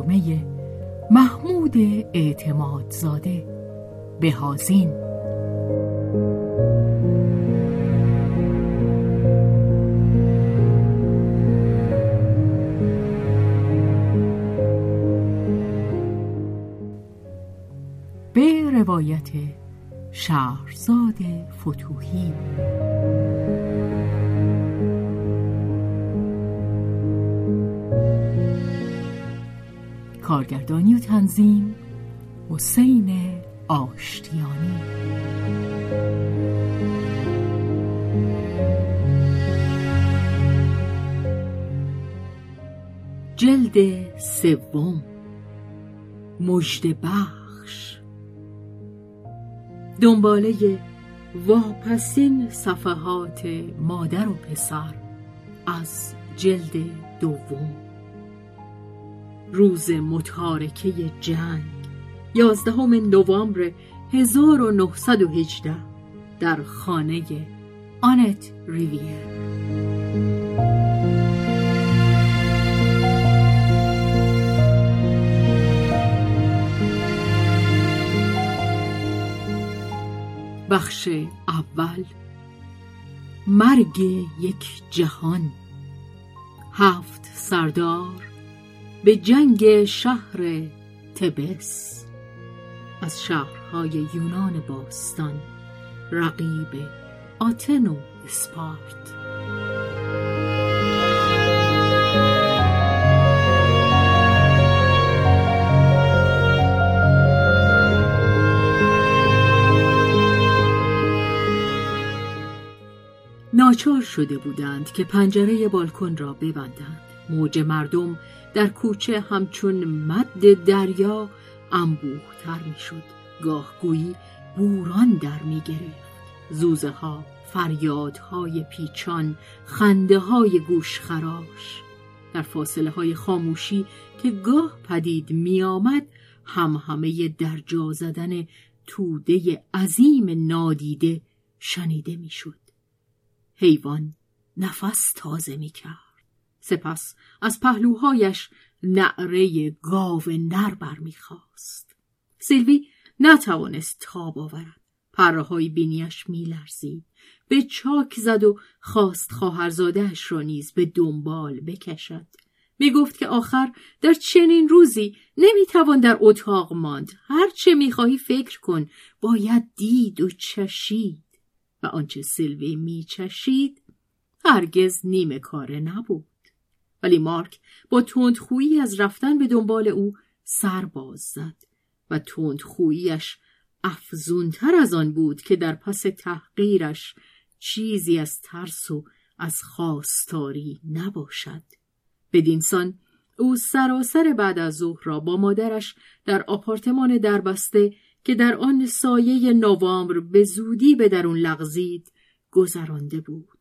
ترجمه محمود اعتمادزاده بهازین. به روایت شهرزاد فتوهی. کارگردانی و تنظیم حسین آشتیانی. جلد سوم مجد بخش. دنباله واپسین صفحات مادر و پسر از جلد دوم. روز متارکه جنگ. یازدهم نوامبر 1918 در خانه آنت ریویر. بخش اول. مرگ یک جهان. هفت سردار. به جنگ شهر تبس. از شهرهای یونان باستان رقیب آتن و اسپارت. ناچار شده بودند که پنجره بالکن را ببندند. موج مردم در کوچه همچون مد دریا انبوهتر می‌شد گاه گویی بوران در می گرفت زوزه ها فریادهای پیچان خنده های گوشخراش در فاصله های خاموشی که گاه پدید می آمد هم همه در جا زدن توده عظیم نادیده شنیده می‌شد. حیوان نفس تازه می کرد. سپس از پهلوهایش نعره گاو نر برمیخواست سیلوی نتوانست تاب آورد. پرههای بینیش میلرزید. به چاک زد و خواست خواهرزادهاش را نیز به دنبال بکشد. می گفت که آخر در چنین روزی نمی‌توان در اتاق ماند. هرچه می‌خواهی فکر کن. باید دید و چشید. و آنچه سیلوی میچشید هرگز نیمه کاره نبود. ولی مارک با تندخویی از رفتن به دنبال او سر باز زد و تندخوییش افزونتر از آن بود که در پس تحقیرش چیزی از ترس و از خواستاری نباشد. بدینسان او سراسر بعد از ظهر را با مادرش در آپارتمان دربسته که در آن سایه نوامبر به زودی به درون لغزید گذرانده بود.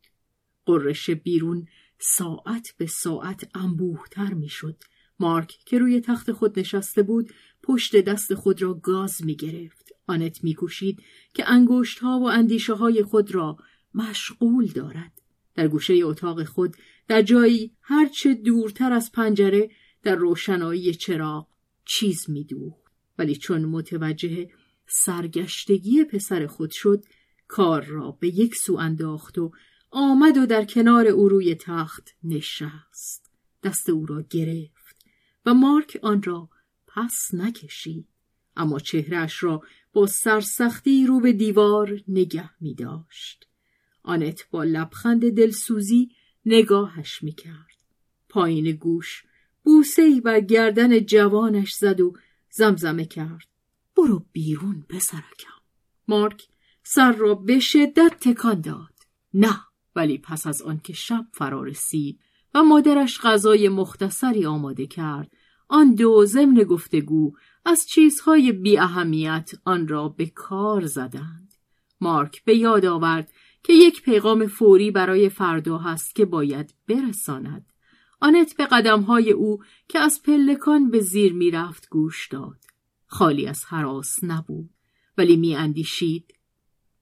قرش بیرون ساعت به ساعت انبوهتر می‌شد. مارک که روی تخت خود نشسته بود پشت دست خود را گاز می گرفت. آنت می کوشید که انگشت ها و اندیشه های خود را مشغول دارد. در گوشه اتاق خود در جایی هرچه دورتر از پنجره در روشنایی چراغ چیز می ولی چون متوجه سرگشتگی پسر خود شد کار را به یک سو انداخت و آمد و در کنار او روی تخت نشست. دست او را گرفت و مارک آن را پس نکشید. اما چهرش را با سرسختی رو به دیوار نگه می داشت. آنت با لبخند دلسوزی نگاهش می کرد. پایین گوش بوسه بر گردن جوانش زد و زمزمه کرد. برو بیرون پسرکم. مارک سر را به شدت تکان داد. نه! ولی پس از آنکه شب فرا رسید و مادرش غذای مختصری آماده کرد آن دو ضمن گفتگو از چیزهای بی اهمیت آن را به کار زدند. مارک به یاد آورد که یک پیغام فوری برای فردا هست که باید برساند. آنت به قدمهای او که از پلکان به زیر می‌رفت گوش داد. خالی از حراس نبود ولی میاندیشید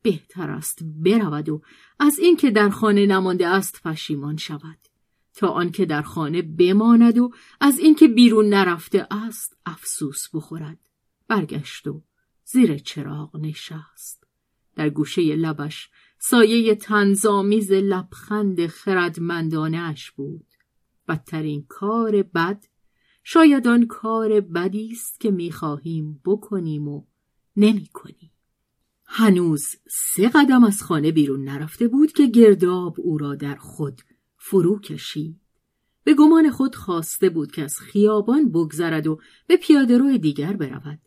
بهتر است برود و از اینکه در خانه نمانده است پشیمان شود. تا آنکه در خانه بماند و از اینکه بیرون نرفته است افسوس بخورد. برگشت و زیر چراغ نشست. در گوشه لبش سایه تنظامیز لبخند خردمندانه اش بود. بدترین کار بد شاید آن کار بدی است که می‌خواهیم بکنیم و نمی‌کنیم. هنوز سه قدم از خانه بیرون نرفته بود که گرداب او را در خود فرو کشید. به گمان خود خواسته بود که از خیابان بگذرد و به پیاده دیگر برود.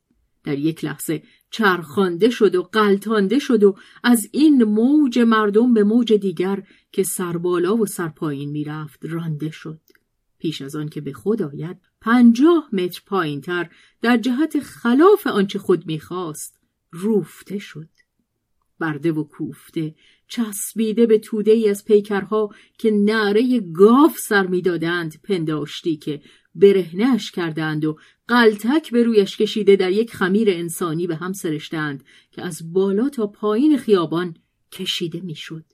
در یک لحظه چرخانده شد و قلتانده شد و از این موج مردم به موج دیگر که سربالا و سرپایین می‌رفت رانده شد. پیش از آن که به خود آید پنجاه متر پایینتر در جهت خلاف آنچه خود می‌خواست روفته شد برده و کوفته چسبیده به توده ای از پیکرها که نعره گاف سر می‌دادند پنداشتی که برهنهش کردند و قلتک به رویش کشیده در یک خمیر انسانی به هم سرشتند که از بالا تا پایین خیابان کشیده می‌شد.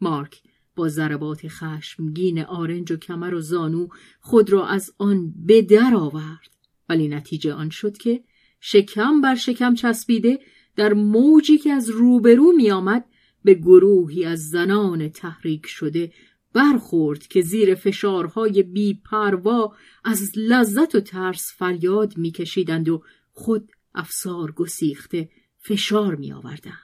مارک با ضربات خشمگین آرنج و کمر و زانو خود را از آن به در آورد ولی نتیجه آن شد که شکم بر شکم چسبیده در موجی که از روبرو می آمد به گروهی از زنان تحریک شده برخورد که زیر فشارهای بی پروا از لذت و ترس فریاد میکشیدند و خود افسار گسیخته فشار می آوردند.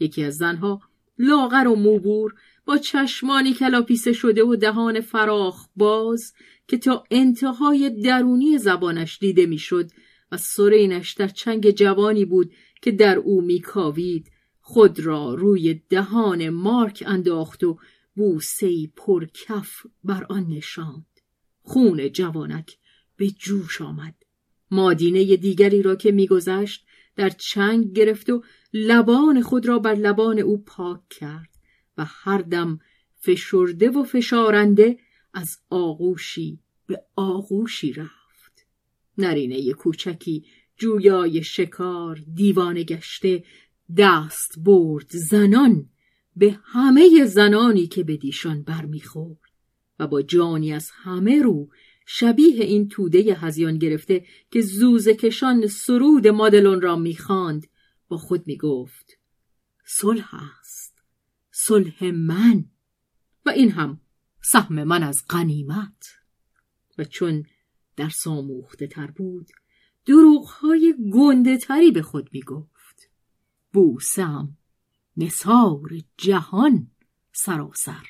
یکی از زنها لاغر و موبور با چشمانی کلاپیسه شده و دهان فراخ باز که تا انتهای درونی زبانش دیده می‌شد و سرینش در چنگ جوانی بود که در او میکاوید خود را روی دهان مارک انداخت و بوسهای پرکف بر آن نشاند. خون جوانک به جوش آمد. مادینه دیگری را که میگذشت در چنگ گرفت و لبان خود را بر لبان او پاک کرد و هر دم فشرده و فشارنده از آغوشی به آغوشی رفت. نرینه کوچکی جویای شکار دیوانه گشته دست برد زنان به همه زنانی که به دیشان برمیخورد. و با جانی از همه رو شبیه این توده هزیان گرفته که زوز کشان سرود مادلون را می‌خواند با خود می‌گفت صلح است صلح من. و این هم سهم من از غنیمت. و چون در ساموخته تر بود. دروغهای گنده تری به خود می‌گفت. بوسم نصار جهان سراسر.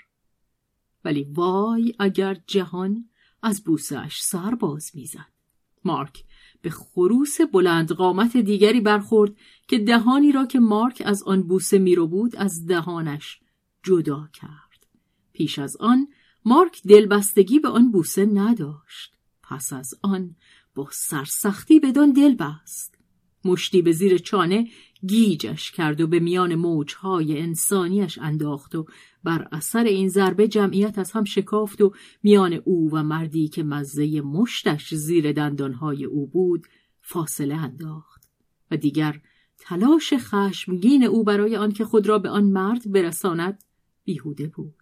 ولی وای اگر جهان از بوسش سر باز می‌زد. مارک به خروس بلند قامت دیگری برخورد که دهانی را که مارک از آن بوسه میرو بود از دهانش جدا کرد. پیش از آن مارک دلبستگی به آن بوسه نداشت. پس از آن با سرسختی بدان دل بست. مشتی به زیر چانه گیجش کرد و به میان موجهای انسانیش انداخت و بر اثر این ضربه جمعیت از هم شکافت و میان او و مردی که مزه مشتش زیر دندانهای او بود فاصله انداخت و دیگر تلاش خشمگین او برای آنکه خود را به آن مرد برساند بیهوده بود.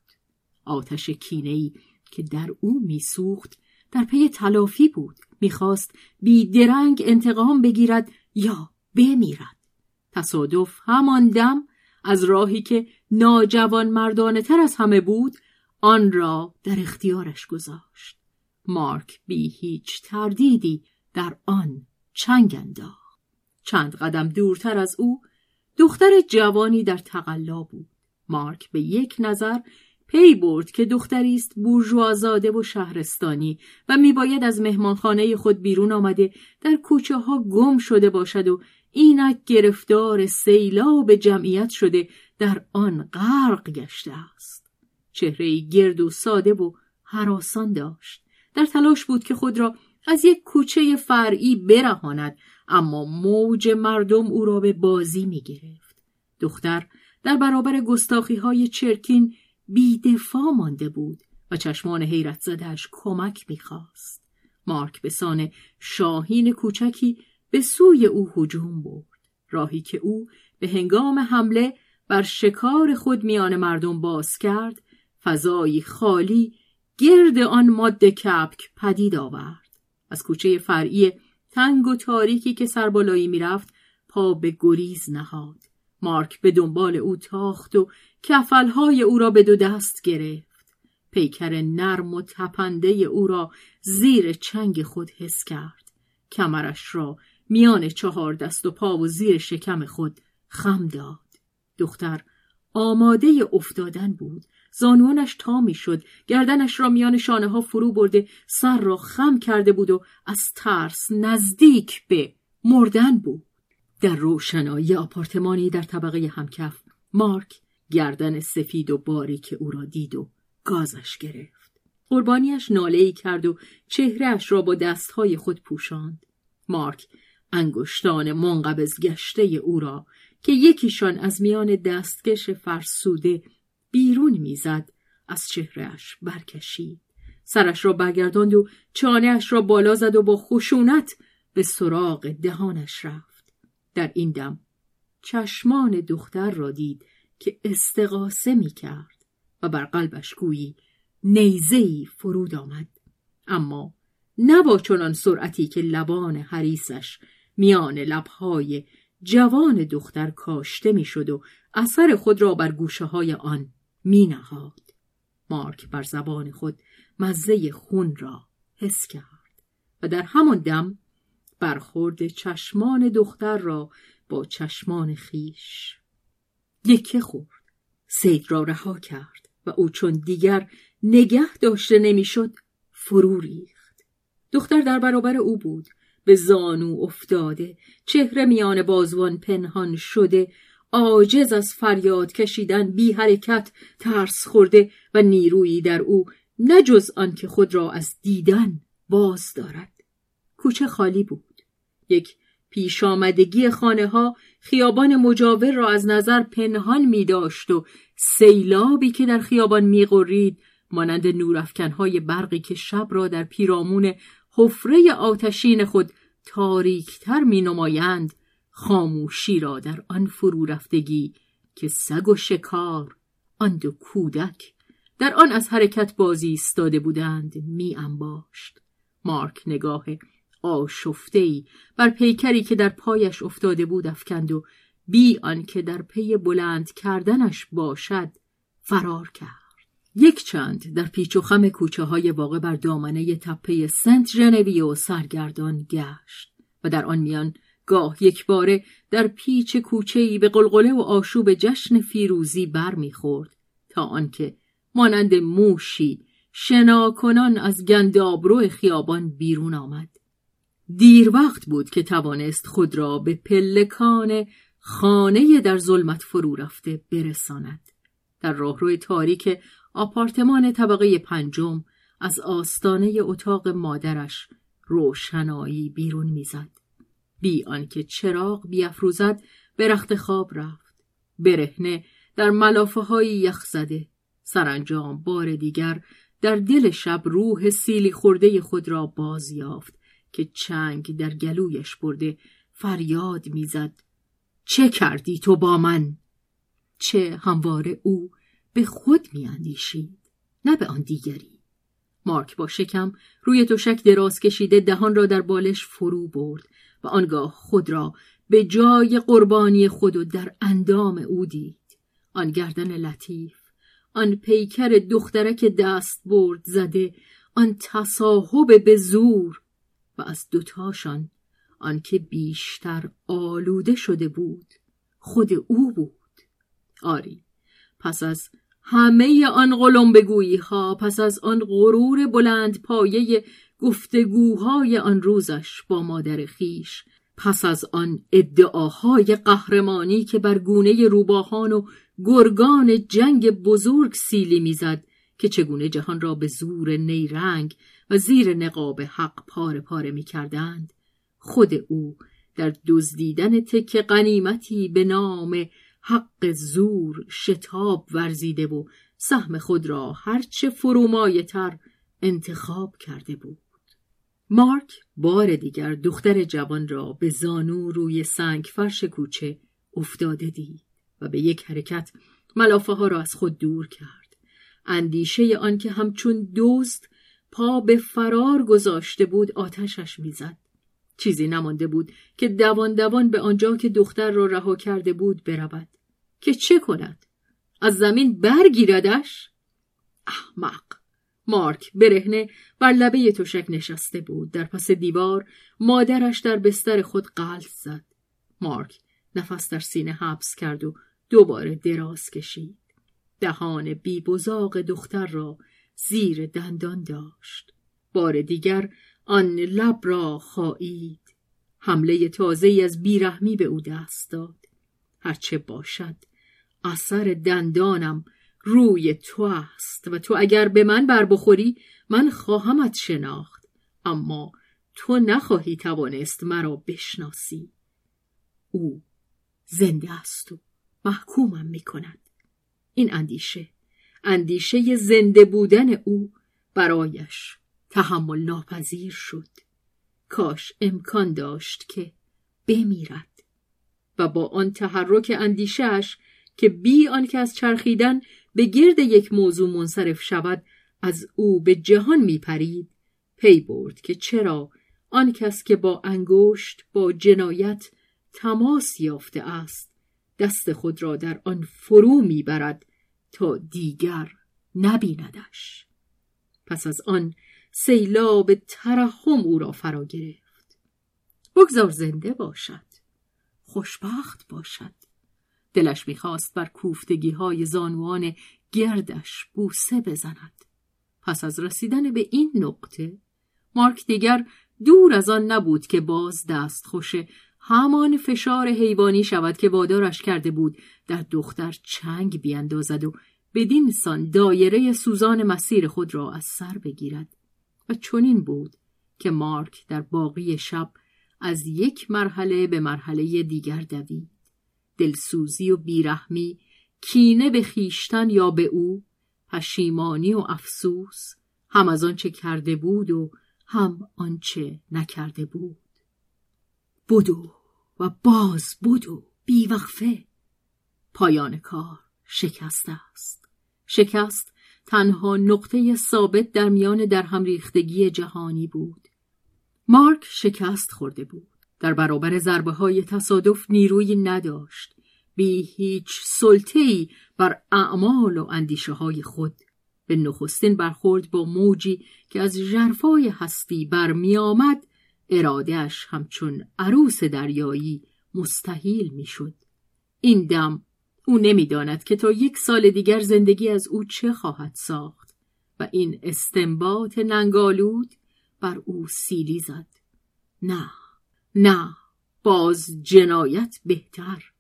آتش کینهای که در او میسوخت در پی تلافی بود. می‌خواست بیدرنگ انتقام بگیرد یا بمیرد. تصادف همان دم از راهی که ناجوان مردانه تر از همه بود آن را در اختیارش گذاشت. مارک بی هیچ تردیدی در آن چنگ انداخت. چند قدم دورتر از او دختر جوانی در تقلا بود. مارک به یک نظر پی برد که دختری است بورژوازاده و شهرستانی و میباید از مهمانخانه خود بیرون آمده در کوچه ها گم شده باشد و اینک گرفتار سیلاب جمعیت شده در آن غرق گشته است چهره گرد و ساده و حراسان داشت در تلاش بود که خود را از یک کوچه فرعی برهاند اما موج مردم او را به بازی می گرفت. دختر در برابر گستاخی های چرکین بیدفاع مانده بود و چشمان حیرت زدهش کمک می‌خواست. مارک به سان شاهین کوچکی به سوی او هجوم برد. راهی که او به هنگام حمله بر شکار خود میان مردم باز کرد فضایی خالی گرد آن ماده کپک پدید آورد. از کوچه فرعی تنگ و تاریکی که سربالایی می‌رفت پا به گریز نهاد. مارک به دنبال او تاخت و کفلهای او را به دو دست گرفت. پیکر نرم و تپنده او را زیر چنگ خود حس کرد. کمرش را میان چهار دست و پا و زیر شکم خود خم داد. دختر آماده افتادن بود. زانوانش تا می‌شد گردنش را میان شانه ها فرو برده سر را خم کرده بود و از ترس نزدیک به مردن بود در روشنایی آپارتمانی در طبقه همکف مارک گردن سفید و باریک او را دید و گازش گرفت. قربانیش ناله ای کرد و چهرهش را با دستهای خود پوشاند. مارک انگشتان منقبض گشته او را که یکیشان از میان دستکش فرسوده بیرون می‌زد از چهرهش برکشید. سرش را برگرداند و چانهاش را بالا زد و با خشونت به سراغ دهانش رفت. در این دم چشمان دختر را دید که استقاسه می کرد و بر قلبش گویی نیزهی فرود آمد اما نه با چنان سرعتی که لبان حریسش میان لبهای جوان دختر کاشته می‌شد و اثر خود را بر گوشه های آن می نهاد. مارک بر زبان خود مزه خون را حس کرد و در همان دم برخورد چشمان دختر را با چشمان خیش یکه خورد. سید را رها کرد و او چون دیگر نگه داشته نمی‌شد فرو ریخت. دختر در برابر او بود. به زانو افتاده. چهره میان بازوان پنهان شده. عاجز از فریاد کشیدن بی حرکت ترس خورده و نیرویی در او نه جز آنکه خود را از دیدن باز دارد. کوچه خالی بود. یک پیش آمدگی خانه ها خیابان مجاور را از نظر پنهان می داشت و سیلابی که در خیابان می غرید مانند نورافکنهای برقی که شب را در پیرامون حفره آتشین خود تاریکتر می نمایند خاموشی را در آن فرو رفتگی که سگ و شکار آن دو کودک در آن از حرکت بازی ایستاده بودند می انباشت. مارک نگاه آشفتهای بر پیکری که در پایش افتاده بود افکند و بی آنکه در پی بلند کردنش باشد فرار کرد. یک چند در پیچ و خم کوچه های واقع بر دامنه تپه سنت ژنویو سرگردان گشت و در آن میان گاه یک باره در پیچ کوچه‌ای به قلقله و آشوب جشن فیروزی بر می‌خورد تا آنکه مانند موشی شناکنان از گندابرو خیابان بیرون آمد دیر وقت بود که توانست خود را به پلکان خانه در ظلمت فرو رفته برساند. در راهروی تاریک آپارتمان طبقه پنجم از آستانه اتاق مادرش روشنایی بیرون می‌زد. بی آنکه چراغ بیافروزد به رخت خواب رفت. برهنه در ملافه های یخ زده سرانجام بار دیگر در دل شب روح سیلی خورده خود را باز یافت که چنگ در گلویش برده فریاد می‌زد. چه کردی تو با من؟ چه همواره او به خود میاندیشید نه به آن دیگری. مارک با شکم روی تشک دراز کشیده دهان را در بالش فرو برد و آنگاه خود را به جای قربانی خود و در اندام او دید. آن گردن لطیف آن پیکر دخترک دست برد زده آن تصاحب به زور و از دوتاشان آنکه بیشتر آلوده شده بود خود او بود. آری پس از همه آن قلم بگویی ها پس از آن غرور بلند پایه گفتگوهای آن روزش با مادر خیش پس از آن ادعاهای قهرمانی که بر گونه روباهان و گرگان جنگ بزرگ سیلی می‌زد که چگونه جهان را به زور نیرنگ و زیر نقاب حق پاره پاره می کردند. خود او در دزدیدن تک قنیمتی به نام حق زور شتاب ورزیده و سهم خود را هرچه فرومایه تر انتخاب کرده بود. مارک بار دیگر دختر جوان را به زانو روی سنگ فرش کوچه افتاده دید و به یک حرکت ملافه ها را از خود دور کرد. اندیشه آن که همچون دوست پا به فرار گذاشته بود آتشش می‌زد. چیزی نمانده بود که دوان دوان به آنجا که دختر را رها کرده بود برود. که چه کند؟ از زمین برگیردش؟ احمق! مارک برهنه بر لبه تشک نشسته بود. در پس دیوار مادرش در بستر خود قلط زد. مارک نفس در سینه حبس کرد و دوباره دراز کشید. دهان بیبزاق دختر را زیر دندان داشت. بار دیگر آن لب را خواهید. حمله تازه از بیرحمی به او دست داد. هرچه باشد اثر دندانم روی تو است و تو اگر به من بر بخوری من خواهمت شناخت. اما تو نخواهی توانست مرا بشناسی. او زنده است و محکومم می این اندیشه اندیشه زنده بودن او برایش تحمل ناپذیر شد. کاش امکان داشت که بمیرد و با آن تحرک اندیشهش که بی آنکه از چرخیدن به گرد یک موضوع منصرف شود از او به جهان میپرید پی برد که چرا آن کس که با انگشت با جنایت تماس یافته است دست خود را در آن فرو می‌برد تا دیگر نبیندش. پس از آن سیلاب ترحم او را فرا گرفت. بگذار زنده باشد. خوشبخت باشد. دلش می‌خواست بر کوفتگی های زانوان گردش بوسه بزند. پس از رسیدن به این نقطه مارک دیگر دور از آن نبود که باز دست خوشه همان فشار حیوانی شود که وادارش کرده بود. در دختر چنگ بیاندازد و بدین سان دایره سوزان مسیر خود را از سر بگیرد. و چنین بود که مارک در باقی شب از یک مرحله به مرحله دیگر دوید. دلسوزی و بیرحمی کینه به خیشتن یا به او پشیمانی و افسوس هم از آنچه کرده بود و هم آنچه نکرده بود. بدو و باز بدو بیوقفه. پایان کار شکست است. شکست تنها نقطه ثابت در میان در هم ریختگی جهانی بود. مارک شکست خورده بود. در برابر ضربه های تصادف نیروی نداشت. بی هیچ سلطه‌ای بر اعمال و اندیشه های خود. به نخستین برخورد با موجی که از ژرفای هستی برمی آمد ارادهش همچون عروس دریایی مستحیل می‌شد. این دم او نمی‌داند که تا یک سال دیگر زندگی از او چه خواهد ساخت و این استنباط ننگالود بر او سیلی زد. نه نه باز جنایت بهتر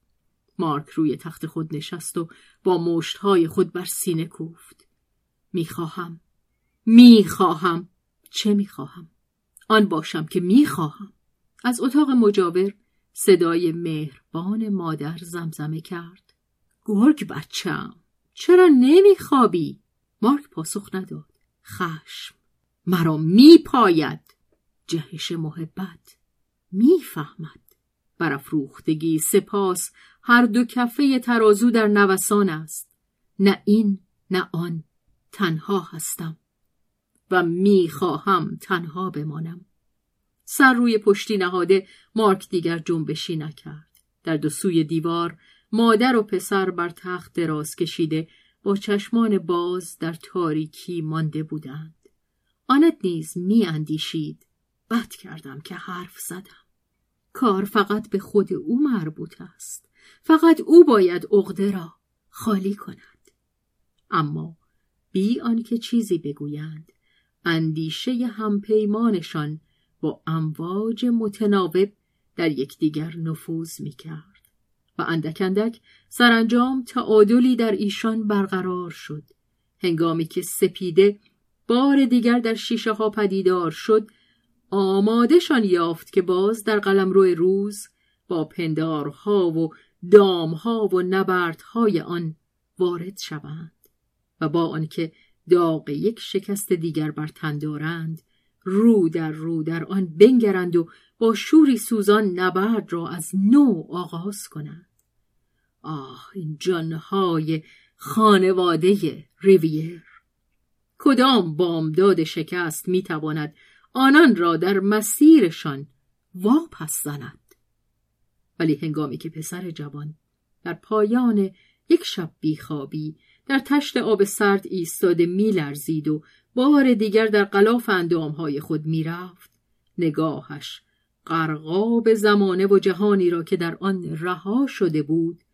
مارک روی تخت خود نشست و با مشتهای خود بر سینه کوفت می‌خواهم می‌خواهم چه می‌خواهم آن باشم که می‌خواهم. از اتاق مجاور صدای مهربان مادر زمزمه کرد. گرگ بچم چرا نمیخوابی؟ مارک پاسخ نداد. خشم. مرا میپاید. جهش محبت می‌فهمد. برافروختگی سپاس هر دو کفه ترازو در نوسان است. نه این نه آن. تنها هستم. و می‌خواهم تنها بمانم. سر روی پشتی نهاده مارک دیگر جنبشی نکرد. در دو سوی دیوار مادر و پسر بر تخت دراز کشیده با چشمان باز در تاریکی مانده بودند. آنت نیز می اندیشید بد کردم که حرف زدم. کار فقط به خود او مربوط است. فقط او باید عقده را خالی کند. اما بی آنکه چیزی بگویند اندیشه همپیمانشان با امواج متناوب در یکدیگر نفوذ می‌کرد و اندک اندک سرانجام تعادلی در ایشان برقرار شد. هنگامی که سپیده بار دیگر در شیشه ها پدیدار شد آمادهشان یافت که باز در قلمرو روز با پندارها و دامها و نبردهای آن وارد شوند و با آنکه داغ یک شکست دیگر بر تن دارند. رو در رو در آن بنگرند و با شوری سوزان نبرد را از نو آغاز کنند. آه این جانهای خانواده ریویر کدام بامداد شکست می‌تواند آنان را در مسیرشان واپس زند؟ ولی هنگامی که پسر جوان در پایان یک شب بیخوابی در تشت آب سرد ایستاده میلرزید و بار دیگر در قلاف اندامهای خود می‌رفت. نگاهش قرقاب زمانه و جهانی را که در آن رها شده بود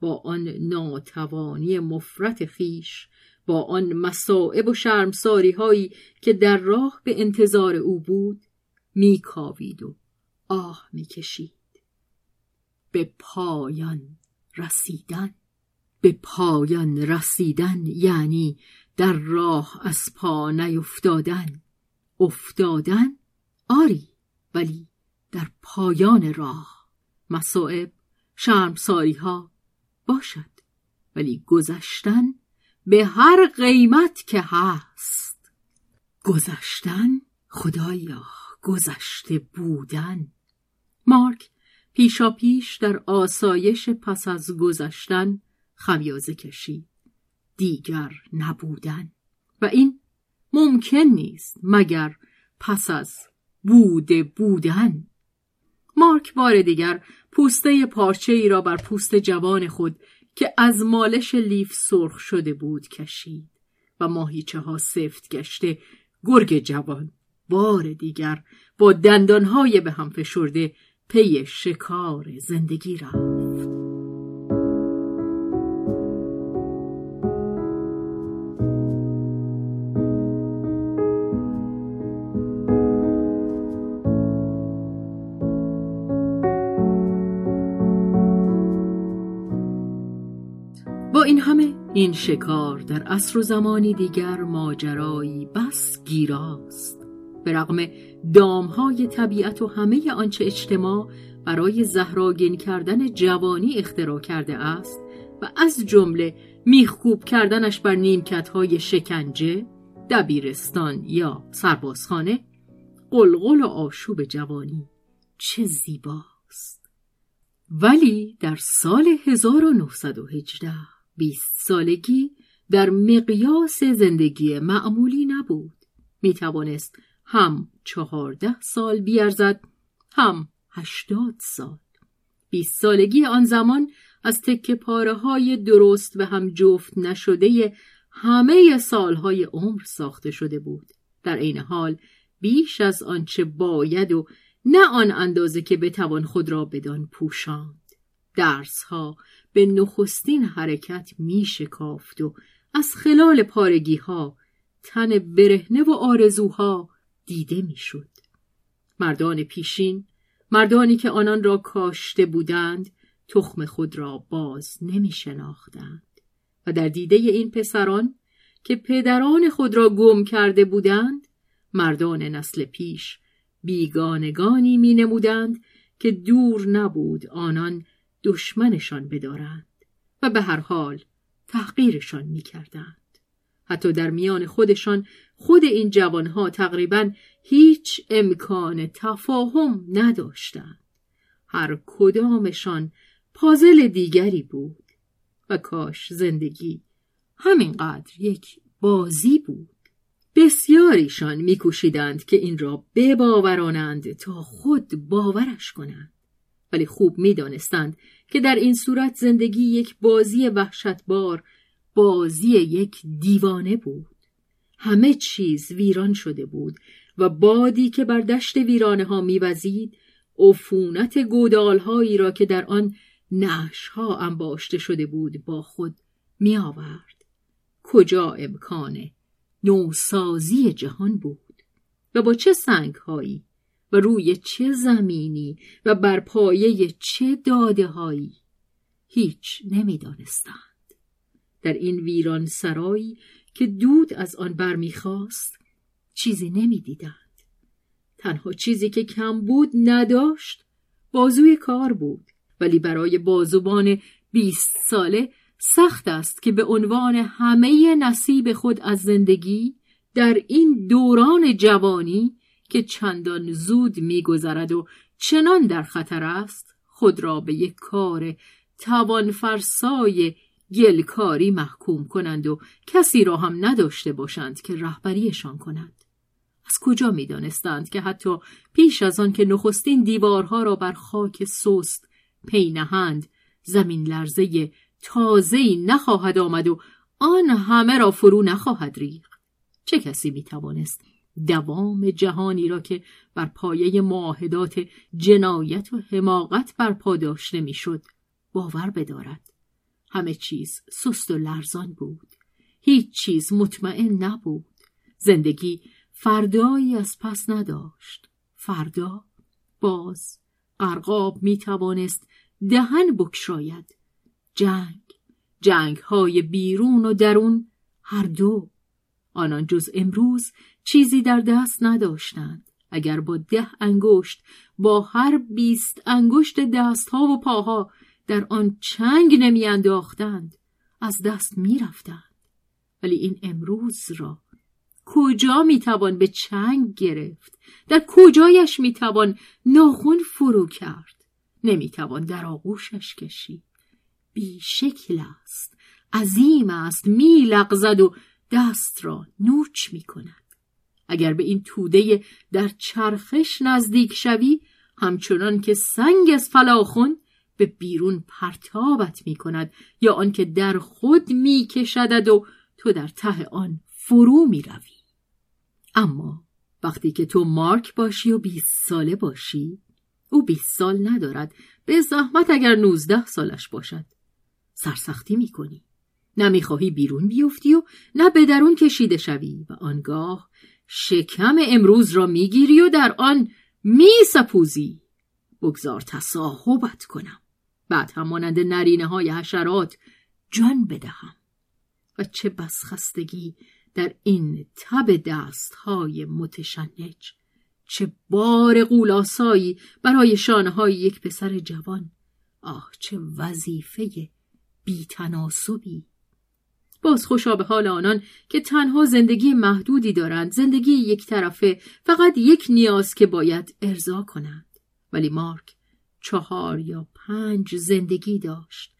با آن ناتوانی مفرت خیش با آن مصائب و شرمساری هایی که در راه به انتظار او بود میکاوید و آه می‌کشید. به پایان رسیدن. به پایان رسیدن یعنی در راه از پا نیفتادن. افتادن آری ولی در پایان راه. مصائب شرمساری ها باشد ولی گذشتن به هر قیمت که هست. گذشتن خدایا گذشته بودن. مارک پیشا پیش در آسایش پس از گذشتن خمیازه کشید دیگر نبودن. و این ممکن نیست مگر پس از بوده بودن. مارک بار دیگر پوسته پارچه ای را بر پوست جوان خود که از مالش لیف سرخ شده بود کشید و ماهیچه ها سفت گشته گرگ جوان. بار دیگر با دندانهای به هم فشرده پی شکار زندگی رفت این شکار در عصر و زمانی دیگر ماجرایی بس گیراست. به رغم دامهای طبیعت و همه آنچه اجتماع برای زهراگین کردن جوانی اختراع کرده است و از جمله میخکوب کردنش بر نیمکتهای شکنجه دبیرستان یا سربازخانه قلقل و آشوب جوانی چه زیباست. ولی در سال 1918 بیست سالگی در مقیاس زندگی معمولی نبود. می توانست هم چهارده سال بیارزد هم هشتاد سال. بیست سالگی آن زمان از تکه پاره های درست و هم جفت نشده همه سالهای عمر ساخته شده بود. در عین حال بیش از آنچه باید و نه آن اندازه که بتوان خود را بدان پوشاند. درسها به نخستین حرکت می شکافت و از خلال پارگی ها تن برهنه و آرزوها دیده می‌شد. مردان پیشین مردانی که آنان را کاشته بودند تخم خود را باز نمی شناختند و در دیده این پسران که پدران خود را گم کرده بودند مردان نسل پیش بیگانگانی می نمودند که دور نبود آنان دشمنشان بدارند و به هر حال تحقیرشان می کردند. حتی در میان خودشان خود این جوانها تقریبا هیچ امکان تفاهم نداشتند. هر کدامشان پازل دیگری بود و کاش زندگی همینقدر یک بازی بود. بسیاریشان میکوشیدند که این را بباورانند تا خود باورش کنند. ولی خوب می‌دانستند که در این صورت زندگی یک بازی وحشتبار بازی یک دیوانه بود همه چیز ویران شده بود و بادی که بر دشت ویرانه ها میوزید عفونت گودالهایی را که در آن نعش ها انباشته شده بود با خود می آورد. کجا امکان نوسازی جهان بود و با چه سنگهایی و روی چه زمینی و بر پایه چه داده هایی هیچ نمی‌دانستند. در این ویران سرایی که دود از آن برمیخواست چیزی نمی‌دیدند. تنها چیزی که کم بود نداشت بازوی کار بود. ولی برای بازوبان بیست ساله سخت است که به عنوان همه نصیب خود از زندگی در این دوران جوانی که چندان زود میگذرد و چنان در خطر است خود را به یک کار توانفرسای گلکاری محکوم کنند و کسی را هم نداشته باشند که رهبریشان کند از کجا می دانستند که حتی پیش از آن که نخستین دیوارها را بر خاک سست پینهند زمین لرزه تازهی نخواهد آمد و آن همه را فرو نخواهد ریخت؟ چه کسی می توانست دوام جهانی را که بر پایه معاهدات جنایت و حماقت برپا داشته می‌شد باور بدارد. همه چیز سست و لرزان بود. هیچ چیز مطمئن نبود. زندگی فردایی از پس نداشت. فردا باز قرقاب می توانست دهن بکشاید. جنگ جنگ های بیرون و درون هر دو. آنان جز امروز چیزی در دست نداشتند. اگر با ده انگشت با هر بیست انگشت دستها و پاها در آن چنگ نمیانداختند از دست می‌رفتند. ولی این امروز را کجا می‌توان به چنگ گرفت؟ در کجایش می‌توان ناخون فرو کرد؟ نمی‌توان در آغوشش کشید. بیشکل است عظیم است میلغزد و دست را نوچ می‌کند. اگر به این توده در چرخش نزدیک شوی همچنان که سنگ از فلاخون به بیرون پرتابت می کند یا آنکه در خود می کشدد و تو در ته آن فرو می روی. اما وقتی که تو مارک باشی و بیست ساله باشی او بیست سال ندارد. به زحمت اگر نوزده سالش باشد. سرسختی می کنی نه بیرون بیفتی و نه به درون کشیده شوی و آنگاه شکم امروز را می‌گیری و در آن می سپوزی بگذار تصاحبت کنم. بعد هم مانند نرینه های حشرات جان بدهم. و چه بسخستگی در این تب دست های متشنج. چه بار قولاسایی برای شانه های یک پسر جوان. آه چه وظیفه بیتناسبی باز خوشا به حال آنان که تنها زندگی محدودی دارند زندگی یک طرفه فقط یک نیاز که باید ارضا کنند. ولی مارک چهار یا پنج زندگی داشت.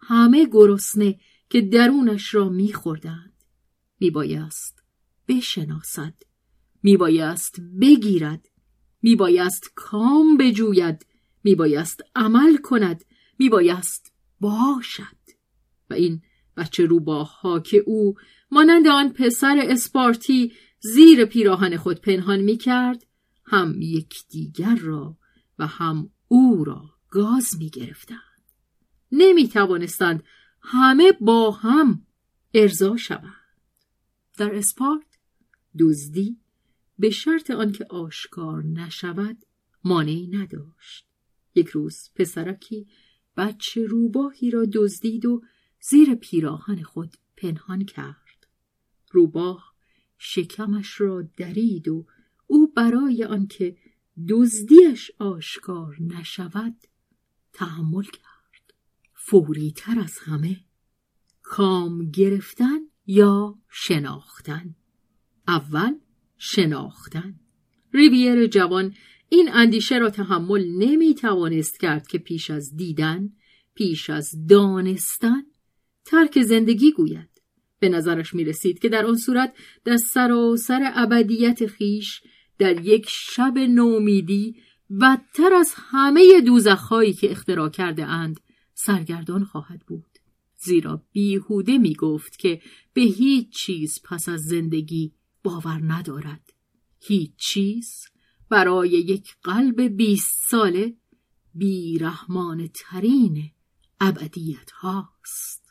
همه گرسنه که درونش را میخوردند. میبایست بشناسد. میبایست بگیرد. میبایست کام بجوید. میبایست عمل کند. میبایست باشد. و این بچه روباه ها که او مانند آن پسر اسپارتی زیر پیراهن خود پنهان می کرد هم یکدیگر را و هم او را گاز می گرفتند. نمی توانستند همه با هم ارضا شوند. در اسپارت دزدی به شرط آنکه آشکار نشود مانعی نداشت. یک روز پسرکی بچه روباهی را دزدید و زیر پیراهن خود پنهان کرد. روباه شکمش را درید و او برای آنکه دزدیش آشکار نشود تحمل کرد. فوری تر از همه کام گرفتن یا شناختن؟ اول شناختن. ریویر جوان این اندیشه را تحمل نمی توانست کرد که پیش از دیدن پیش از دانستن ترک زندگی گوید به نظرش می رسید که در آن صورت در سراسر ابدیت خیش در یک شب نومیدی بدتر از همه دوزخهایی که اختراع کرده اند سرگردان خواهد بود. زیرا بیهوده می گفت که به هیچ چیز پس از زندگی باور ندارد. هیچ چیز برای یک قلب بیست ساله بیرحمان ترین ابدیت هاست.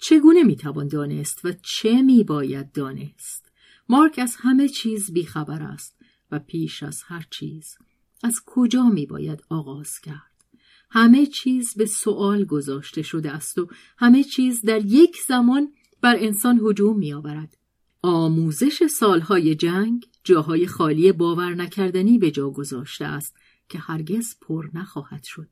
چگونه می‌توان دانست و چه میباید دانست؟ مارک از همه چیز بیخبر است و پیش از هر چیز از کجا میباید آغاز کرد؟ همه چیز به سوال گذاشته شده است و همه چیز در یک زمان بر انسان هجوم میآورد. آموزش سالهای جنگ جاهای خالی باور نکردنی به جا گذاشته است که هرگز پر نخواهد شد.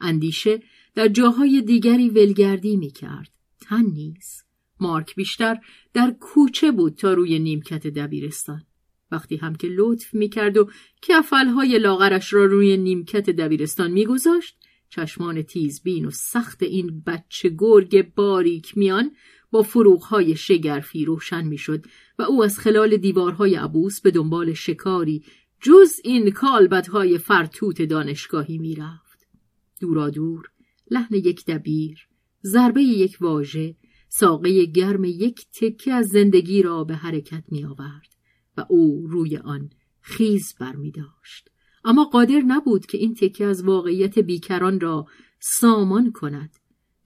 اندیشه در جاهای دیگری ولگردی می کرد تن نیز. مارک بیشتر در کوچه بود تا روی نیمکت دبیرستان. وقتی هم که لطف می کرد و کفلهای لاغرش را روی نیمکت دبیرستان میگذاشت چشمان تیزبین و سخت این بچه گرگ باریک میان با فروغهای شگرفی روشن می‌شد و او از خلال دیوارهای عبوس به دنبال شکاری جز این کالبدهای فرتوت دانشگاهی می‌رفت. دورا دور لحن یک دبیر ضربه یک واژه ساقه گرم یک تکه از زندگی را به حرکت می آورد و او روی آن خیز بر می داشت. اما قادر نبود که این تکه از واقعیت بیکران را سامان کند.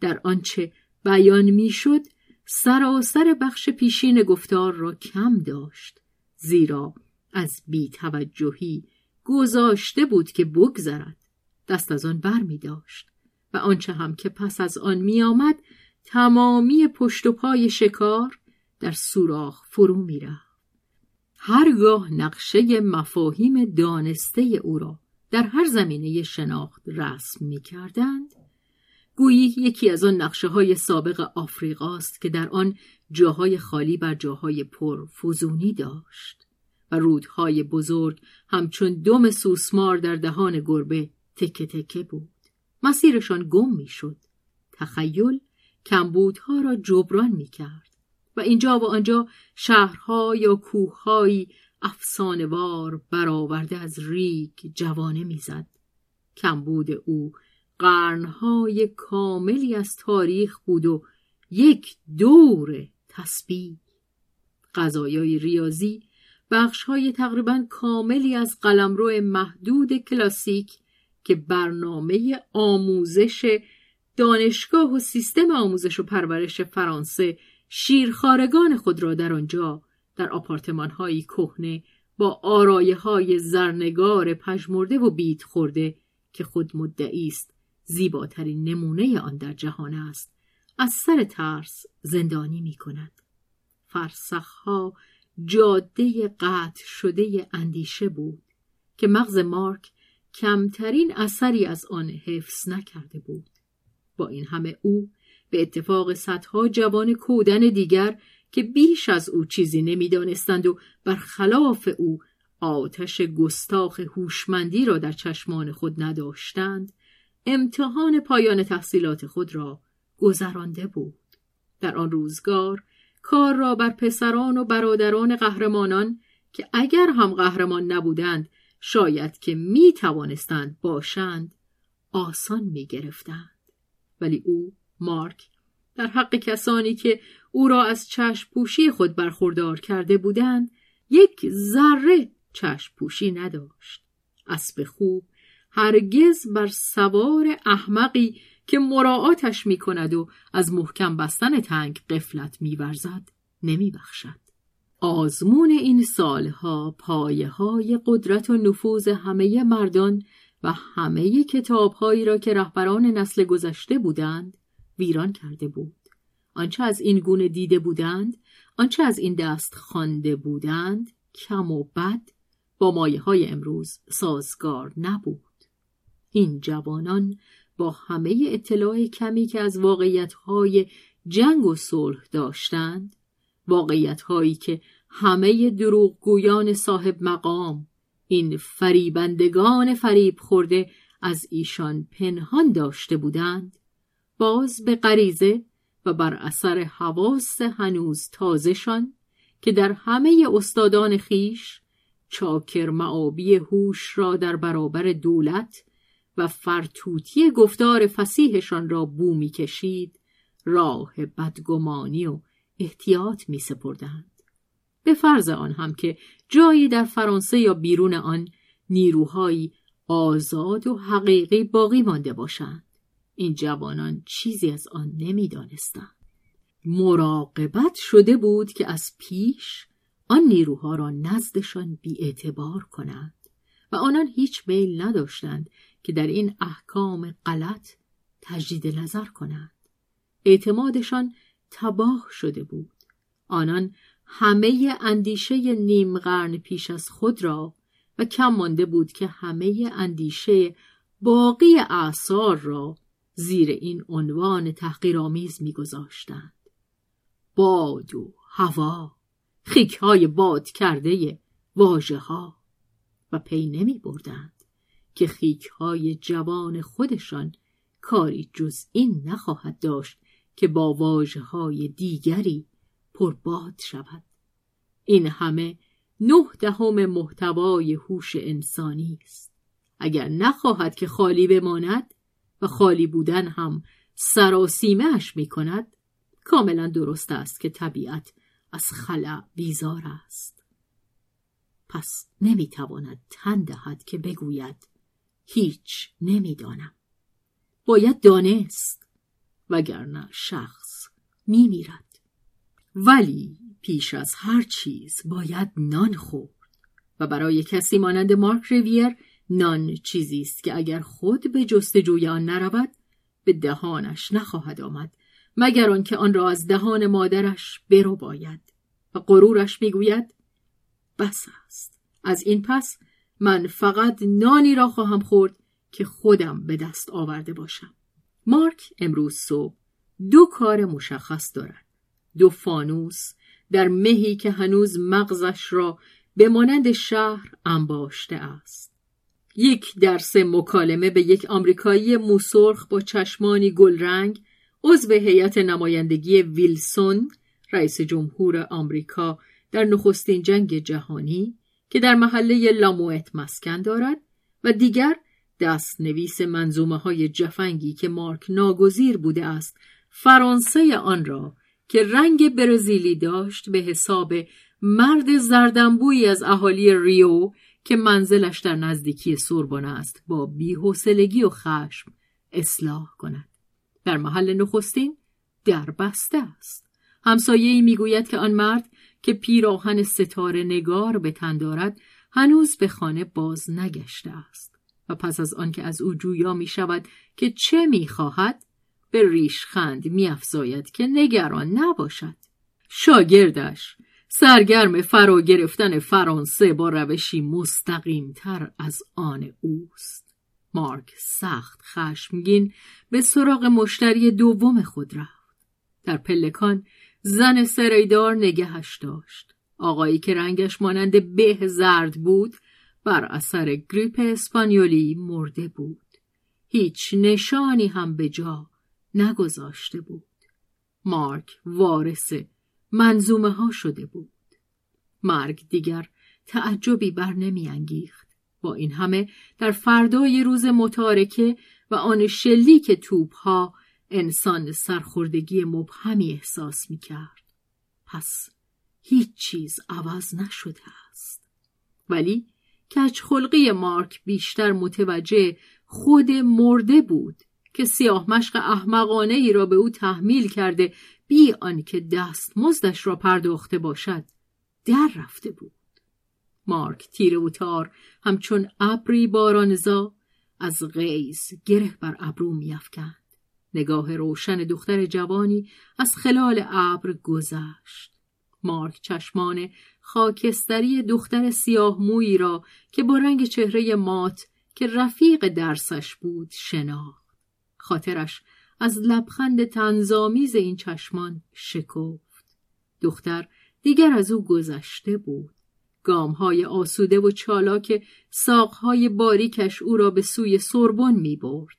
در آنچه بیان می‌شد سراسر بخش پیشین گفتار را کم داشت زیرا از بیتوجهی گذاشته بود که بگذرد. دست از آن بر می داشت و آنچه هم که پس از آن می آمد تمامی پشت و پای شکار در سوراخ فرو می رفت. هرگاه نقشه مفاهیم دانسته او را در هر زمینه شناخت رسم می کردند گویی یکی از آن نقشه های سابق آفریقاست که در آن جاهای خالی بر جاهای پر فزونی داشت و رودهای بزرگ همچون دم سوسمار در دهان گربه تکه تکه بود مسیرشان گم می‌شد. تخیل کمبودها را جبران می کرد و اینجا و آنجا شهرها یا کوههایی افسانوار برآورده از ریگ جوانه می‌زد. کمبود او قرنهای کاملی از تاریخ بود و یک دور تسبیح. غذایای ریاضی بخشهای تقریبا کاملی از قلمرو محدود کلاسیک که برنامه آموزش دانشگاه و سیستم آموزش و پرورش فرانسه شیرخارگان خود را در آنجا در آپارتمان های کهنه با آرایه های زرنگار پژمرده و بیت خورده که خود مدعی است زیباترین نمونه آن در جهان است از سر ترس زندانی می کند فرسخها جاده قطع شده اندیشه بود که مغز مارک کمترین اثری از آن حفظ نکرده بود. با این همه او به اتفاق صدها جوان کودن دیگر که بیش از او چیزی نمی‌دانستند و برخلاف او آتش گستاخ هوشمندی را در چشمان خود نداشتند امتحان پایان تحصیلات خود را گذرانده بود. در آن روزگار کار را بر پسران و برادران قهرمانان که اگر هم قهرمان نبودند شاید که می توانستند باشند آسان می گرفتند. ولی او مارک در حق کسانی که او را از چشم پوشی خود برخوردار کرده بودند یک ذره چشم پوشی نداشت اسب خوب هرگز بر سوار احمقی که مراعاتش می کند و از محکم بستن تنگ قفلت می ورزد نمی بخشد. آزمون این سالها پایه های قدرت و نفوذ همه مردان و همه کتابهایی را که رهبران نسل گذشته بودند ویران کرده بود. آنچه از این گونه دیده بودند، آنچه از این دست خوانده بودند، کم و بد با مایه های امروز سازگار نبود. این جوانان با همه اطلاع کمی که از واقعیتهای جنگ و صلح داشتند واقعیتهایی که همه دروغگویان صاحب مقام این فریبندگان فریب خورده از ایشان پنهان داشته بودند باز به غریزه و بر اثر حواس هنوز تازهشان که در همه استادان خیش چاکر معابی هوش را در برابر دولت و فرتوتی گفتار فسیحشان را بو می کشید راه بدگمانی و احتیاط می سپردند. به فرض آن هم که جایی در فرانسه یا بیرون آن نیروهایی آزاد و حقیقی باقی مانده باشند. این جوانان چیزی از آن نمی‌دانستند. مراقبت شده بود که از پیش آن نیروها را نزدشان اعتبار کنند و آنان هیچ میل نداشتند که در این احکام غلط تجدید نظر کنند. اعتمادشان تباه شده بود. آنان همه اندیشه نیم قرن پیش از خود را و کم مانده بود که همه اندیشه باقی اعثار را زیر این عنوان تحقیرآمیز میگذاشتند. باد و هوا خیک های باد کرده واژه ها و پی نمی بردند که خیک های جوان خودشان کاری جز این نخواهد داشت که با واژه های دیگری پرباد شود. این همه نه دهم محتوای هوش انسانی است. اگر نخواهد که خالی بماند و خالی بودن هم سراسیمه اش می کند کاملا درست است که طبیعت از خلع بیزار است. پس نمی‌تواند تن دهد که بگوید هیچ نمی‌دانم. باید دانست وگرنه شخص میمیرد. ولی پیش از هر چیز باید نان خورد و برای کسی مانند مارک ریویر نان چیزی است که اگر خود به جستجوی آن نرود به دهانش نخواهد آمد مگر آنکه آن را از دهان مادرش برو باید و غرورش می‌گوید بس است. از این پس من فقط نانی را خواهم خورد که خودم به دست آورده باشم. مارک امروز صبح دو کار مشخص دارد. دو فانوس در مهی که هنوز مغزش را به مانند شهر انباشته است. یک درس مکالمه به یک آمریکایی موسرخ با چشمانی گلرنگ عضو هیئت نمایندگی ویلسون رئیس جمهور آمریکا در نخستین جنگ جهانی که در محله لاموئت مسکن دارد و دیگر دست نویس منظومه های جفنگی که مارک ناگزیر بوده است فرانسه آن را که رنگ برزیلی داشت به حساب مرد زردنبویی از اهالی ریو که منزلش در نزدیکی سوربن است با بیحوصلگی و خشم اصلاح کند. در محل نخستین در بسته است. همسایه‌ای می‌گوید که آن مرد که پیراهن ستاره نگار به تن دارد هنوز به خانه باز نگشته است. پس از آنکه از او جویا می شود که چه می خواهد به ریشخند می که نگران نباشد. شاگردش سرگرم فرا گرفتن فرانسه با روشی مستقیم تر از آن اوست. مارک سخت خشمگین به سراغ مشتری دوم خود رفت. در پلکان زن سریدار نگهش داشت. آقایی که رنگش مانند به زرد بود بر اثر گریپ اسپانیولی مرده بود هیچ نشانی هم به جا نگذاشته بود مارک وارث منظومه ها شده بود مرگ دیگر تعجبی بر نمی انگیخت. با این همه در فردای روز متارکه و آن شلیک توپ ها انسان سرخوردگی مبهمی احساس می کرد. پس هیچ چیز عوض نشده است. ولی کچ خلقی مارک بیشتر متوجه خود مرده بود که سیاه مشق احمقانه ای را به او تحمیل کرده بی آنکه دست مزدش را پرداخته باشد در رفته بود. مارک تیره و تار همچون ابری بارانزا از غیز گره بر ابرو میافکند نگاه روشن دختر جوانی از خلال ابر گذشت مارک چشمان خاکستری دختر سیاه مویی را که با رنگ چهره مات که رفیق درسش بود شناخت خاطرش از لبخند تنظامیز این چشمان شکفت دختر دیگر از او گذشته بود گامهای آسوده و چالاک ساقهای باریکش او را به سوی سربن می برد.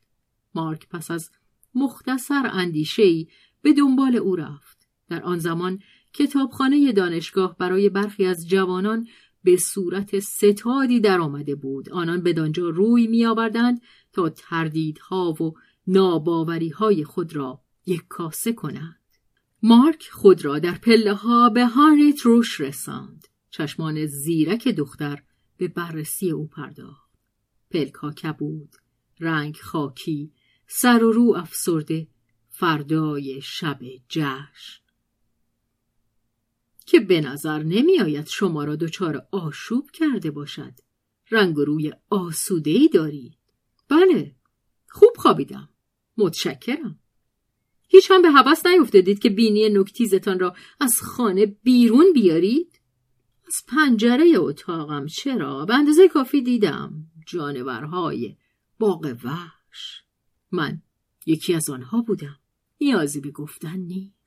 مارک پس از مختصر اندیشهای به دنبال او رفت. در آن زمان کتابخانه دانشگاه برای برخی از جوانان به صورت ستادی در آمده بود. آنان به دانجا روی می آوردند تا تردیدها و ناباوریهای خود را یک کاسه کنند. مارک خود را در پله ها به هانریت روش رساند. چشمان زیرک دختر به بررسی او پرداخت. پلک ها کبود، رنگ خاکی، سر و رو افسرده، فردای شب جشن. که به نظر نمی آید شما را دچار آشوب کرده باشد. رنگ و روی آسودهی دارید. بله خوب خوابیدم. متشکرم. هیچ هم به حواس نیفتادید که بینی نکتیزتان را از خانه بیرون بیارید؟ از پنجره اتاقم. چرا؟ به اندازه کافی دیدم. جانورهای باغ وحش. من یکی از آنها بودم. نیازی به گفتن نیست.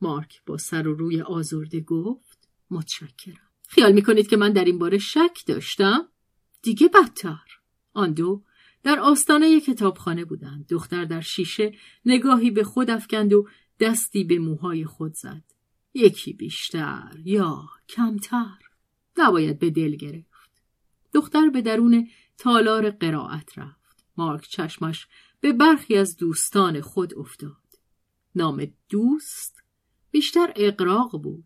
مارک با سر و روی آزرده گفت متشکرم. خیال می‌کنید که من در این باره شک داشتم؟ دیگه بدتر. آن دو در آستانه کتابخانه بودند. دختر در شیشه نگاهی به خود افکند و دستی به موهای خود زد. یکی بیشتر یا کمتر؟ نباید به دل گرفت. دختر به درون تالار قرائت رفت. مارک چشمش به برخی از دوستان خود افتاد. نام دوست بیشتر اقراق بود.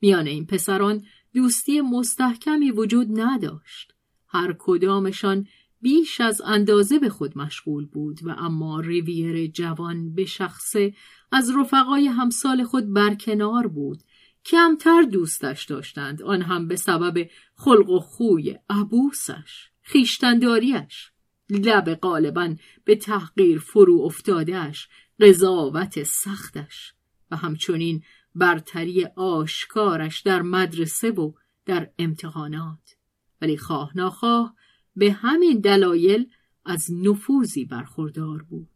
میان این پسران دوستی مستحکمی وجود نداشت. هر کدامشان بیش از اندازه به خود مشغول بود و اما ریویر جوان به شخصه از رفقای همسال خود برکنار بود. کمتر دوستش داشتند آن هم به سبب خلق و خوی عبوسش خیشتنداریش. لب غالبا به تحقیر فرو افتادهش قضاوت سختش. همچنین برتری آشکارش در مدرسه و در امتحانات. ولی خواه ناخواه به همین دلایل از نفوذی برخوردار بود.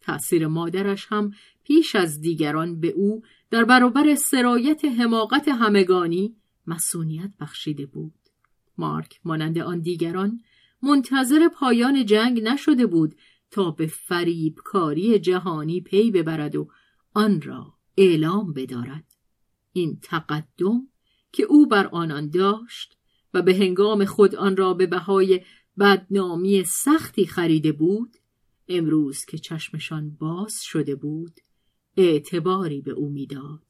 تأثیر مادرش هم پیش از دیگران به او در برابر سرایت حماقت همگانی مسئولیت بخشیده بود. مارک مانند آن دیگران منتظر پایان جنگ نشده بود تا به فریب کاری جهانی پی ببرد و آن را اعلام بدارد. این تقدم که او بر آنان داشت و به هنگام خود آن را به بهای بدنامی سختی خریده بود امروز که چشمشان باز شده بود اعتباری به او می‌داد.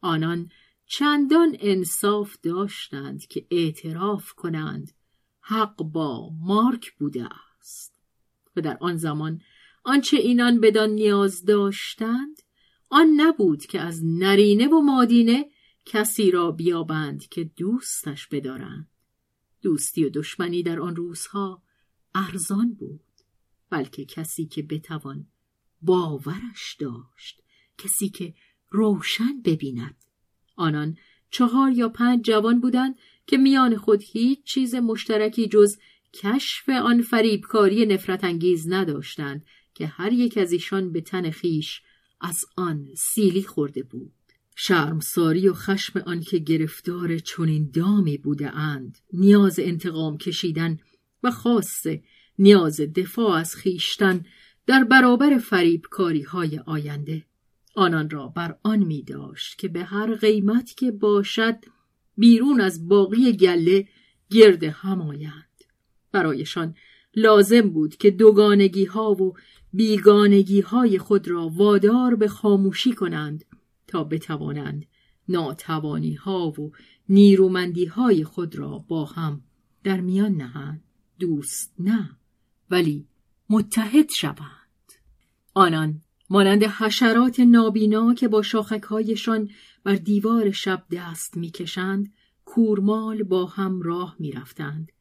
آنان چندان انصاف داشتند که اعتراف کنند حق با مارک بوده است. و در آن زمان آنچه اینان بدان نیاز داشتند آن نبود که از نرینه و مادینه کسی را بیابند که دوستش بدارند. دوستی و دشمنی در آن روزها ارزان بود بلکه کسی که بتوان باورش داشت کسی که روشن ببیند. آنان چهار یا پنج جوان بودند که میان خود هیچ چیز مشترکی جز کشف آن فریبکاری نفرت انگیز نداشتند که هر یک از ایشان به تن خیش از آن سیلی خورده بود. شرمساری و خشم آنکه گرفتار چنین دامی بوده اند. نیاز انتقام کشیدن و خاصه نیاز دفاع از خیشتن در برابر فریبکاری های آینده. آنان را بر آن می داشت که به هر قیمت که باشد بیرون از باقی گله گرد هم آیند. برایشان لازم بود که دوگانگی ها و بیگانگی های خود را وادار به خاموشی کنند تا بتوانند ناتوانی ها و نیرومندی های خود را با هم در میان نهند. دوست نه ولی متحد شوند. آنان مانند حشرات نابینا که با شاخکهایشان بر دیوار شب دست می‌کشند کورمال با هم راه می‌رفتند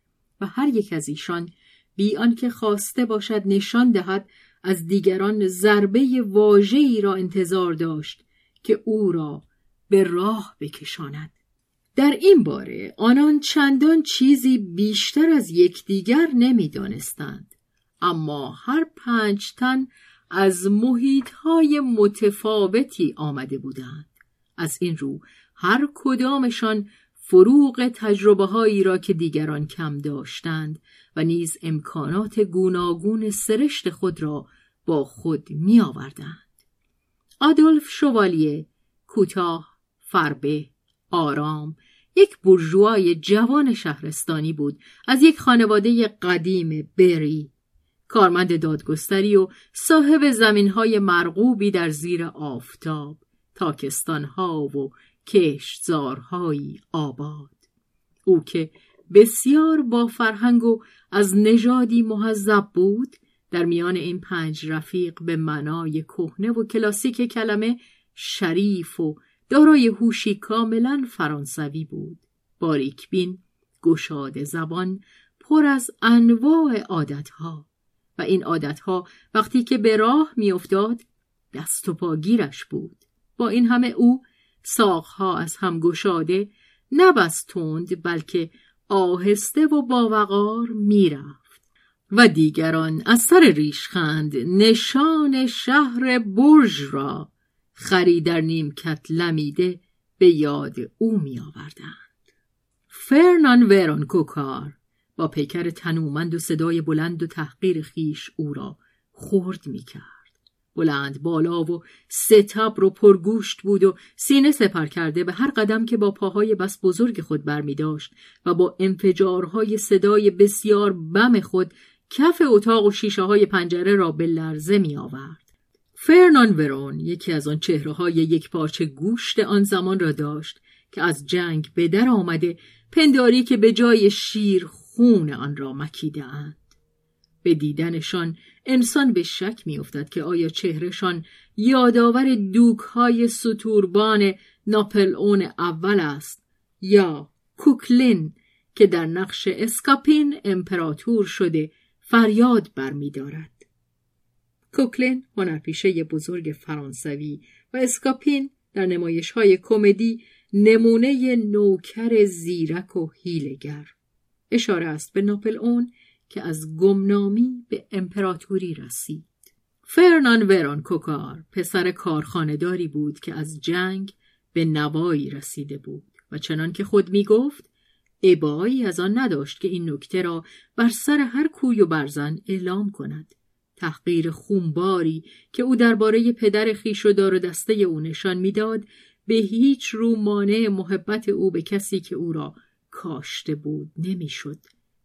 و هر یک از ایشان بی آنکه خواسته باشد نشان دهد از دیگران ضربه واژه‌ای را انتظار داشت که او را به راه بکشاند. در این باره آنان چندان چیزی بیشتر از یکدیگر نمی‌دانستند اما هر پنج تن از محیطهای متفاوتی آمده بودند. از این رو هر کدامشان فروغ تجربه هایی را که دیگران کم داشتند و نیز امکانات گوناگون سرشت خود را با خود می آوردند. آدولف شوالیه کوتاه فربه آرام یک برجوای جوان شهرستانی بود از یک خانواده قدیم بری کارمند دادگستری و صاحب زمینهای مرغوبی در زیر آفتاب تاکستانها و کشتزارهایی آباد. او که بسیار با فرهنگ و از نژادی مهذب بود در میان این پنج رفیق به منای کهنه و کلاسیک کلمه شریف و دارای هوشی کاملا فرانسوی بود. باریک بین گشاد زبان پر از انواع عادتها. و این عادتها وقتی که به راه میافتاد دست و پاگیرش بود. با این همه او ساقها از هم گشاده نبست تند بلکه آهسته و باوقار می‌رفت و دیگران از سر ریشخند نشان شهر برژ را خری در نیمکت لمیده به یاد او می آوردند. فرنان ورون کوکار با پیکر تنومند و صدای بلند و تحقیر خیش او را خورد می کرد. بلند بالا و ستبر رو پرگوشت بود و سینه سپر کرده به هر قدم که با پاهای بس بزرگ خود برمی داشت و با انفجارهای صدای بسیار بم خود کف اتاق و شیشه های پنجره را به لرزه می آورد. فرنان ورون یکی از آن چهره های یک پارچه گوشت آن زمان را داشت که از جنگ به در آمده پنداری که به جای شیر خون آن را مکیده اند. به دیدنشان انسان به شک میافتد که آیا چهرهشان یادآور دوکهای سطوربان ناپل اون اول است یا کوکلین که در نقش اسکاپین امپراتور شده فریاد برمیدارد. کوکلین هنرپیشه بزرگ فرانسوی و اسکاپین در نمایش های کمدی نمونه نوکر زیرک و هیلگر اشاره است به ناپل اون که از گمنامی به امپراتوری رسید. فرنان وران کوکار پسر کارخانهداری بود که از جنگ به نوایی رسیده بود و چنان که خود می گفت ابایی از آن نداشت که این نکته را بر سر هر کوی و برزن اعلام کند. تحقیر خونباری که او درباره پدر خیش و دار و دسته او نشان می‌داد به هیچ رو مانع محبت او به کسی که او را کاشته بود نمی‌شد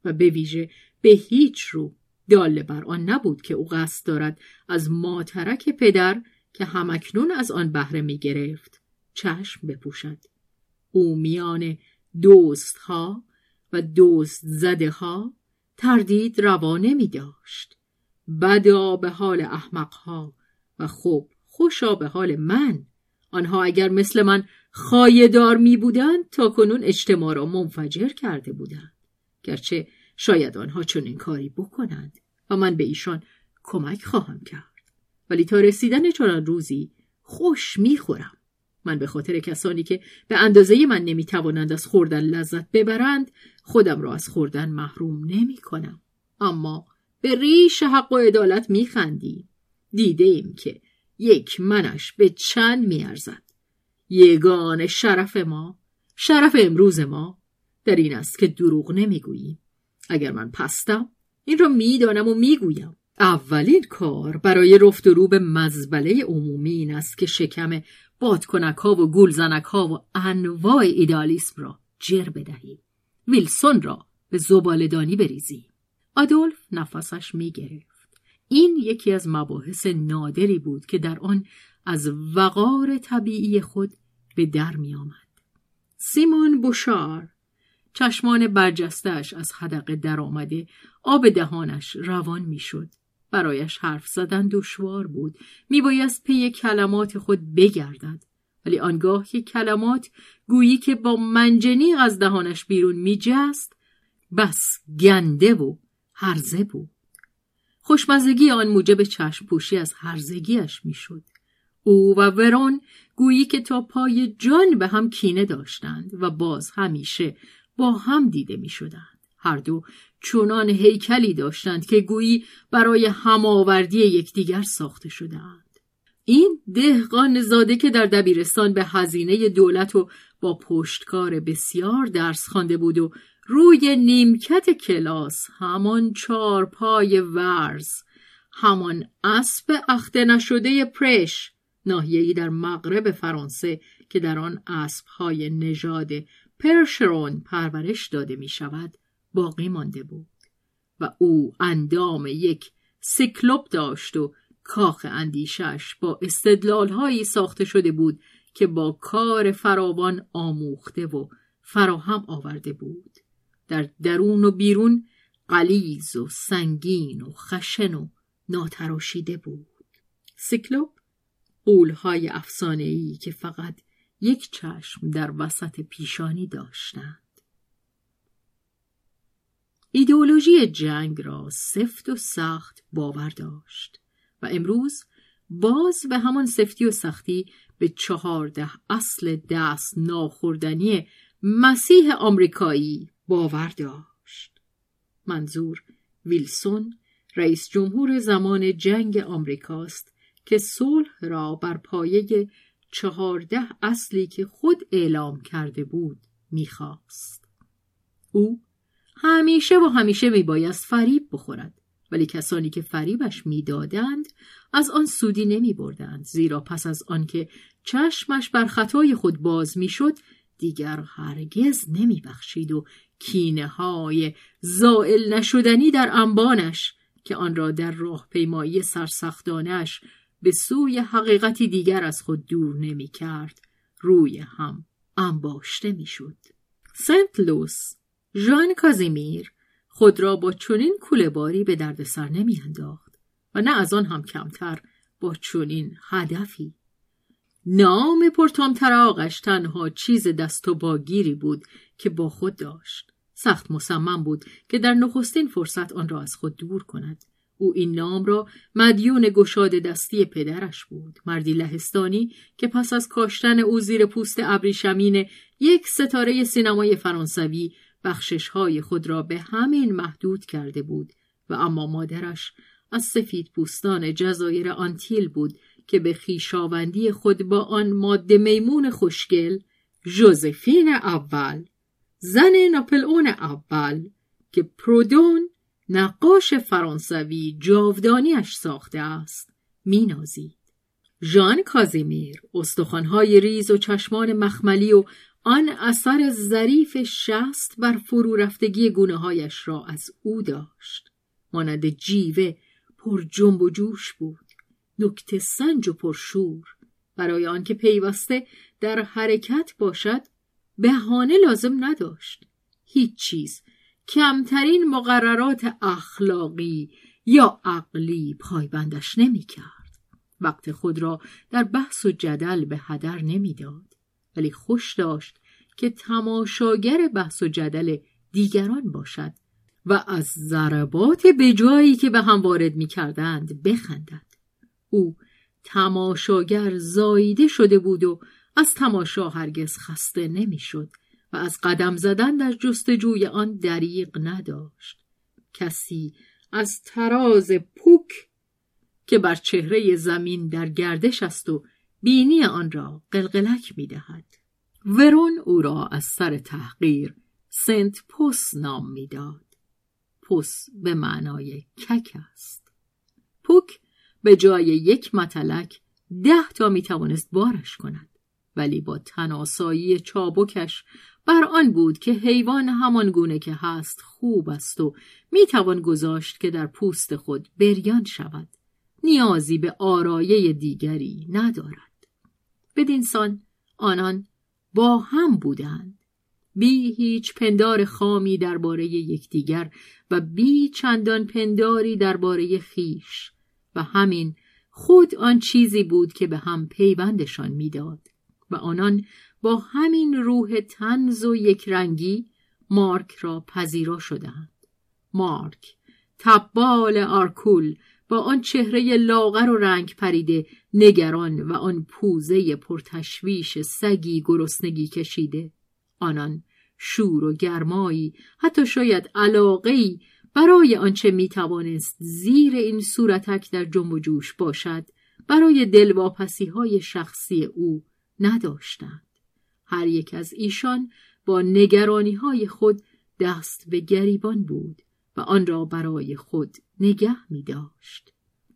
و به ویژه به هیچ رو داله بر آن نبود که او قصد دارد از ماترک پدر که همکنون از آن بهره می گرفت چشم بپوشد. او میان دوست ها و دوست زده ها تردید روا نمی داشت. بدا به حال احمق ها و خوب خوشا به حال من. آنها اگر مثل من خایدار می بودند تا کنون اجتماع را منفجر کرده بودند. گرچه شاید آنها چنین کاری بکنند و من به ایشان کمک خواهم کرد. ولی تا رسیدن چنان روزی خوش می‌خورم. من به خاطر کسانی که به اندازه من نمی‌توانند از خوردن لذت ببرند خودم را از خوردن محروم نمی کنم. اما به ریش حق و عدالت میخندیم. دیده ایم که یک منش به چند میارزد. یگان شرف ما شرف امروز ما در این است که دروغ نمی‌گوییم. اگر من پستم این را می‌دانم و می‌گویم. اولین کار برای رفت و رو به مزبله عمومی این است که شکم بادکنک ها و گولزنک ها و انواع ایدالیسم را جر بدهیم ویلسون را به زبالدانی بریزیم آدولف نفسش می‌گرفت. این یکی از مباحث نادری بود که در آن از وقار طبیعی خود به در می آمد. سیمون بوشار چشمان برجستش از حدقه در آمده آب دهانش روان می‌شد. برایش حرف زدن دشوار بود. میبایست پی کلمات خود بگردد. ولی آنگاه که کلمات گویی که با منجنیق از دهانش بیرون میجست بس گنده و هرزه بود. خوشمزگی آن موجب چشم پوشی از هرزگیش می‌شد. او و ورون گویی که تا پای جان به هم کینه داشتند و باز همیشه با هم دیده می شدند. هر دو چونان هیکلی داشتند که گویی برای هماوردی یکدیگر ساخته شدند. این دهقان زاده که در دبیرستان به هزینه دولت و با پشتکار بسیار درس خوانده بود و روی نیمکت کلاس همان چارپای ورز همان اسب اخته نشده پرش ناحیه‌ای در مغرب فرانسه که در آن اسبهای نژاد پرشرون پرورش داده می شود باقی مانده بود و او اندام یک سیکلوپ داشت و کاخ اندیشش با استدلالهایی ساخته شده بود که با کار فراوان آموخته و فراهم آورده بود. در درون و بیرون غلیظ و سنگین و خشن و ناتراشیده بود. سیکلوپ قولهای افسانه‌ای که فقط یک چشم در وسط پیشانی داشتند. ایدئولوژی جنگ را سفت و سخت باور داشت و امروز باز به همان سفتی و سختی به چهارده اصل دست ناخوردنی مسیح آمریکایی باور داشت. منظور ویلسون رئیس جمهور زمان جنگ آمریکاست که صلح را بر پایه چهارده اصلی که خود اعلام کرده بود می‌خواست. او همیشه و همیشه میبایست فریب بخورد ولی کسانی که فریبش می‌دادند از آن سودی نمی بردند زیرا پس از آنکه چشمش بر خطای خود باز می‌شد دیگر هرگز نمی بخشید و کینه های زائل نشدنی در انبانش که آن را در راه پیمایی سرسختانش به سوی حقیقتی دیگر از خود دور نمی کرد روی هم انباشته می شد. سنت لوس ژان کازیمیر خود را با چنین کولهباری به دردسر نمیانداخت و نه از آن هم کمتر با چنین هدفی. نام پرتامتراغش تنها چیز دست و باگیری بود که با خود داشت. سخت مصمم بود که در نخستین فرصت آن را از خود دور کند. او این نام را مدیون گشاد دستی پدرش بود. مردی لهستانی که پس از کاشتن او زیر پوست ابریشمین یک ستاره سینمای فرانسوی بخشش های خود را به همین محدود کرده بود و اما مادرش از سفید پوستان جزایر آنتیل بود که به خیشاوندی خود با آن ماده میمون خوشگل جوزفین اول زن ناپلئون اول که پرودون نقاش فرانسوی جاودانیش ساخته است. مینازید ژان کازیمیر استخوانهای ریز و چشمان مخملی و آن اثر ظریف شست بر فرو رفتگی گونه هایش را از او داشت. مانند جیوه پر جنب و جوش بود. نکته سنج و پرشور. برای آنکه پیوسته در حرکت باشد بهانه لازم نداشت. هیچ چیز کمترین مقررات اخلاقی یا عقلی پایبندش نمی‌کرد. وقت خود را در بحث و جدل به هدر نمی‌داد. ولی خوش داشت که تماشاگر بحث و جدل دیگران باشد و از ضربات جایی که به هم وارد می کردند بخندد. او تماشاگر زاییده شده بود و از تماشا هرگز خسته نمی‌شد. از قدم زدن در جستجوی آن دریق نداشت. کسی از تراز پوک که بر چهره زمین در گردش است و بینی آن را قلقلک می دهد. ورون او را از سر تحقیر سنت پوس نام می‌داد. پوس به معنای کک است. پوک به جای یک متلک ده تا می توانست بارش کند. ولی با تناسایی چابکش بر آن بود که حیوان همان گونه که هست خوب است و می توان گذاشت که در پوست خود بریان شود. نیازی به آرایه دیگری ندارد. بدینسان آنان با هم بودند بی هیچ پندار خامی درباره یکدیگر و بی چندان پنداری درباره خیش و همین خود آن چیزی بود که به هم پیوندشان می‌داد و آنان با همین روح تنز و یکرنگی مارک را پذیرا شدند مارک تبال آرکول با آن چهره لاغر و رنگ پریده نگران و آن پوزه پرتشویش سگی گرسنگی کشیده. آنان شور و گرمایی حتی شاید علاقهای برای آنچه می توانست زیر این صورتک در جنب و جوش باشد برای دلواپسی های شخصی او نداشتند هر یک از ایشان با نگرانی های خود دست به گریبان بود و آن را برای خود نگه می داشت.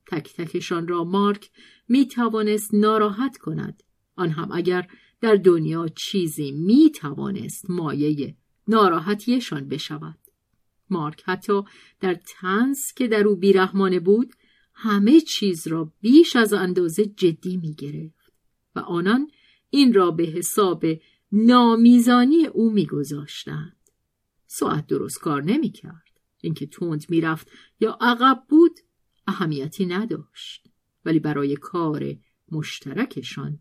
تک تکشان را مارک می توانست ناراحت کند. آن هم اگر در دنیا چیزی می توانست مایه ناراحتیشان بشود. مارک حتی در تنز که در او بیرحمانه بود همه چیز را بیش از اندازه جدی می گرفت و آنان این را به حساب نامیزانی او می گذاشتند. ساعت درست کار نمی کرد. اینکه تند می‌رفت یا عقب بود اهمیتی نداشت ولی برای کار مشترکشان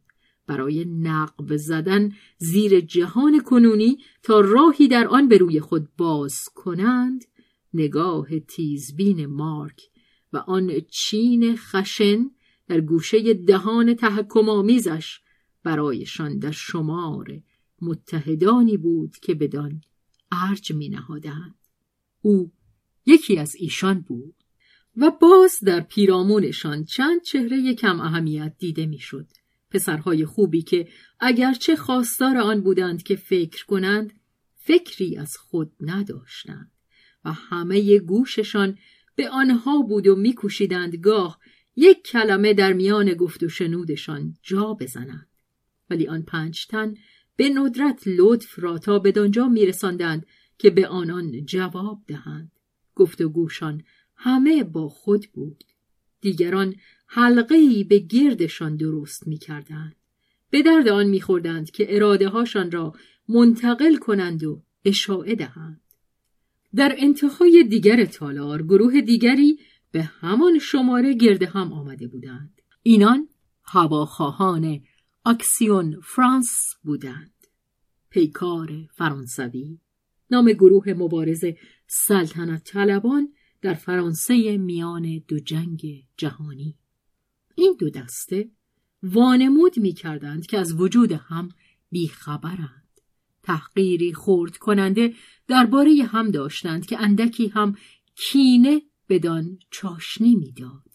برای نقب زدن زیر جهان کنونی تا راهی در آن به روی خود باز کنند نگاه تیزبین مارک و آن چین خشن در گوشه دهان تحکم آمیزش برایشان در شمار متحدانی بود که بدان ارج می نهادند. او یکی از ایشان بود و باز در پیرامونشان چند چهره کم اهمیت دیده می‌شد. پسرهای خوبی که اگرچه خواستار آن بودند که فکر کنند فکری از خود نداشتند و همه گوششان به آنها بود و میکوشیدند گاه یک کلمه در میان گفت و شنودشان جا بزنند ولی آن پنج تن به ندرت لطف را تا بدانجا میرساندند که به آنان جواب دهند. گفت و گوشان همه با خود بود. دیگران حلقه ای به گردشان درست می‌کردند. به درد آن میخوردند که اراده هاشان را منتقل کنند و اشاعه دهند. در انتهای دیگر تالار گروه دیگری به همان شماره گرد هم آمده بودند. اینان هواخواهان اکسیون فرانس بودند. پیکار فرانسوی نام گروه مبارز سلطنت طلبان در فرانسه میان دو جنگ جهانی. این دو دسته وانمود می کردند که از وجود هم بیخبرند. تحقیری خورد کننده درباره هم داشتند که اندکی هم کینه بدان چاشنی می‌داد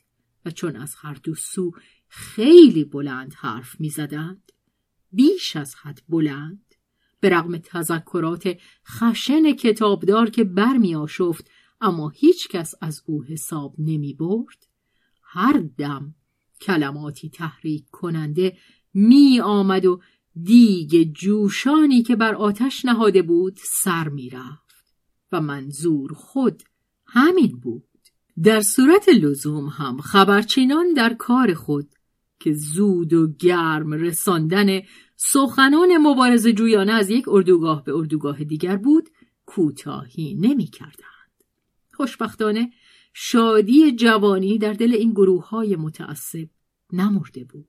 و چون از هر دو سو خیلی بلند حرف می‌زدند. بیش از حد بلند. به رغم تذکرات خشن کتابدار که برمی آشفت اما هیچ کس از او حساب نمی برد هر دم کلماتی تحریک کننده می آمد و دیگ جوشانی که بر آتش نهاده بود سر می رفت و منظور خود همین بود. در صورت لزوم هم خبرچینان در کار خود که زود و گرم رساندن سخنان مبارز جویانه از یک اردوگاه به اردوگاه دیگر بود کوتاهی نمی کردند. خوشبختانه شادی جوانی در دل این گروه های متعصب نمرده بود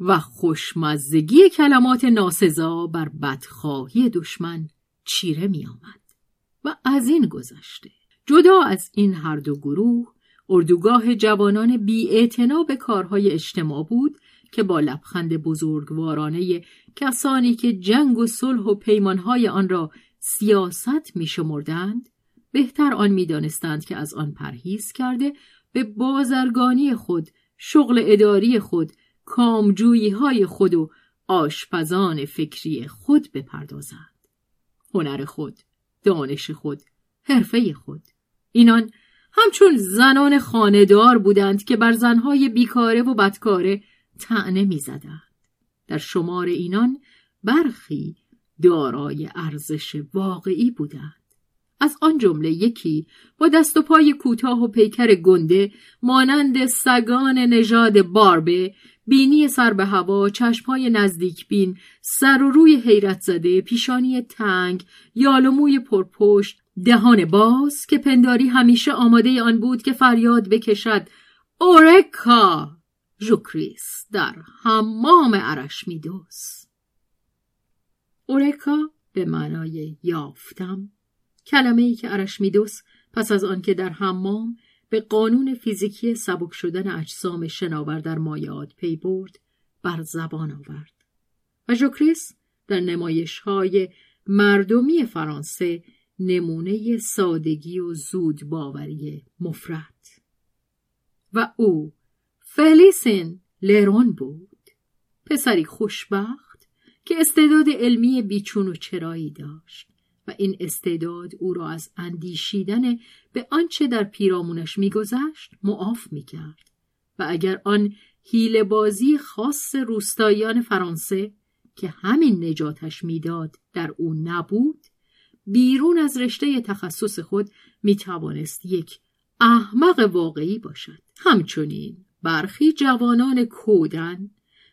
و خوشمزگی کلمات ناسزا بر بدخواهی دشمن چیره می آمد. و از این گذشته جدا از این هر دو گروه اردوگاه جوانان بی به کارهای اجتماع بود که با لبخند بزرگوارانه کسانی که جنگ و صلح و پیمانهای آن را سیاست می شمردند بهتر آن می دانستند که از آن پرهیز کرده به بازرگانی خود شغل اداری خود کامجویی های خود و آشپزان فکری خود بپردازند. هنر خود دانش خود حرفه خود اینان همچون زنان خاندار بودند که بر زنهای بیکاره و بدکاره تعنه می‌زدند. در شمار اینان برخی دارای ارزش واقعی بودند. از آن جمله یکی با دست و پای کوتاه و پیکر گنده مانند سگان نژاد باربه بینی سر به هوا چشمهای نزدیک بین سر و روی حیرت زده پیشانی تنگ یالموی پرپشت دهان باز که پنداری همیشه آماده آن بود که فریاد بکشد اورکا! ژوکریس در حمام ارشمیدس اورکا! به معنای یافتم. کلمه ای که ارشمیدس پس از آنکه در حمام به قانون فیزیکی سبک شدن اجسام شناور در مایعات پی برد بر زبان آورد. و ژوکریس در نمایش های مردمی فرانسه نمونه سادگی و زود باوری مفرط. و او فلیسین لرون بود پسری خوشبخت که استعداد علمی بیچون و چرایی داشت و این استعداد او را از اندیشیدن به آنچه در پیرامونش میگذشت معاف می‌کرد و اگر آن هیل بازی خاص روستاییان فرانسه که همین نجاتش می‌داد در او نبود بیرون از رشته تخصص خود می توانست یک احمق واقعی باشد همچنین برخی جوانان کودن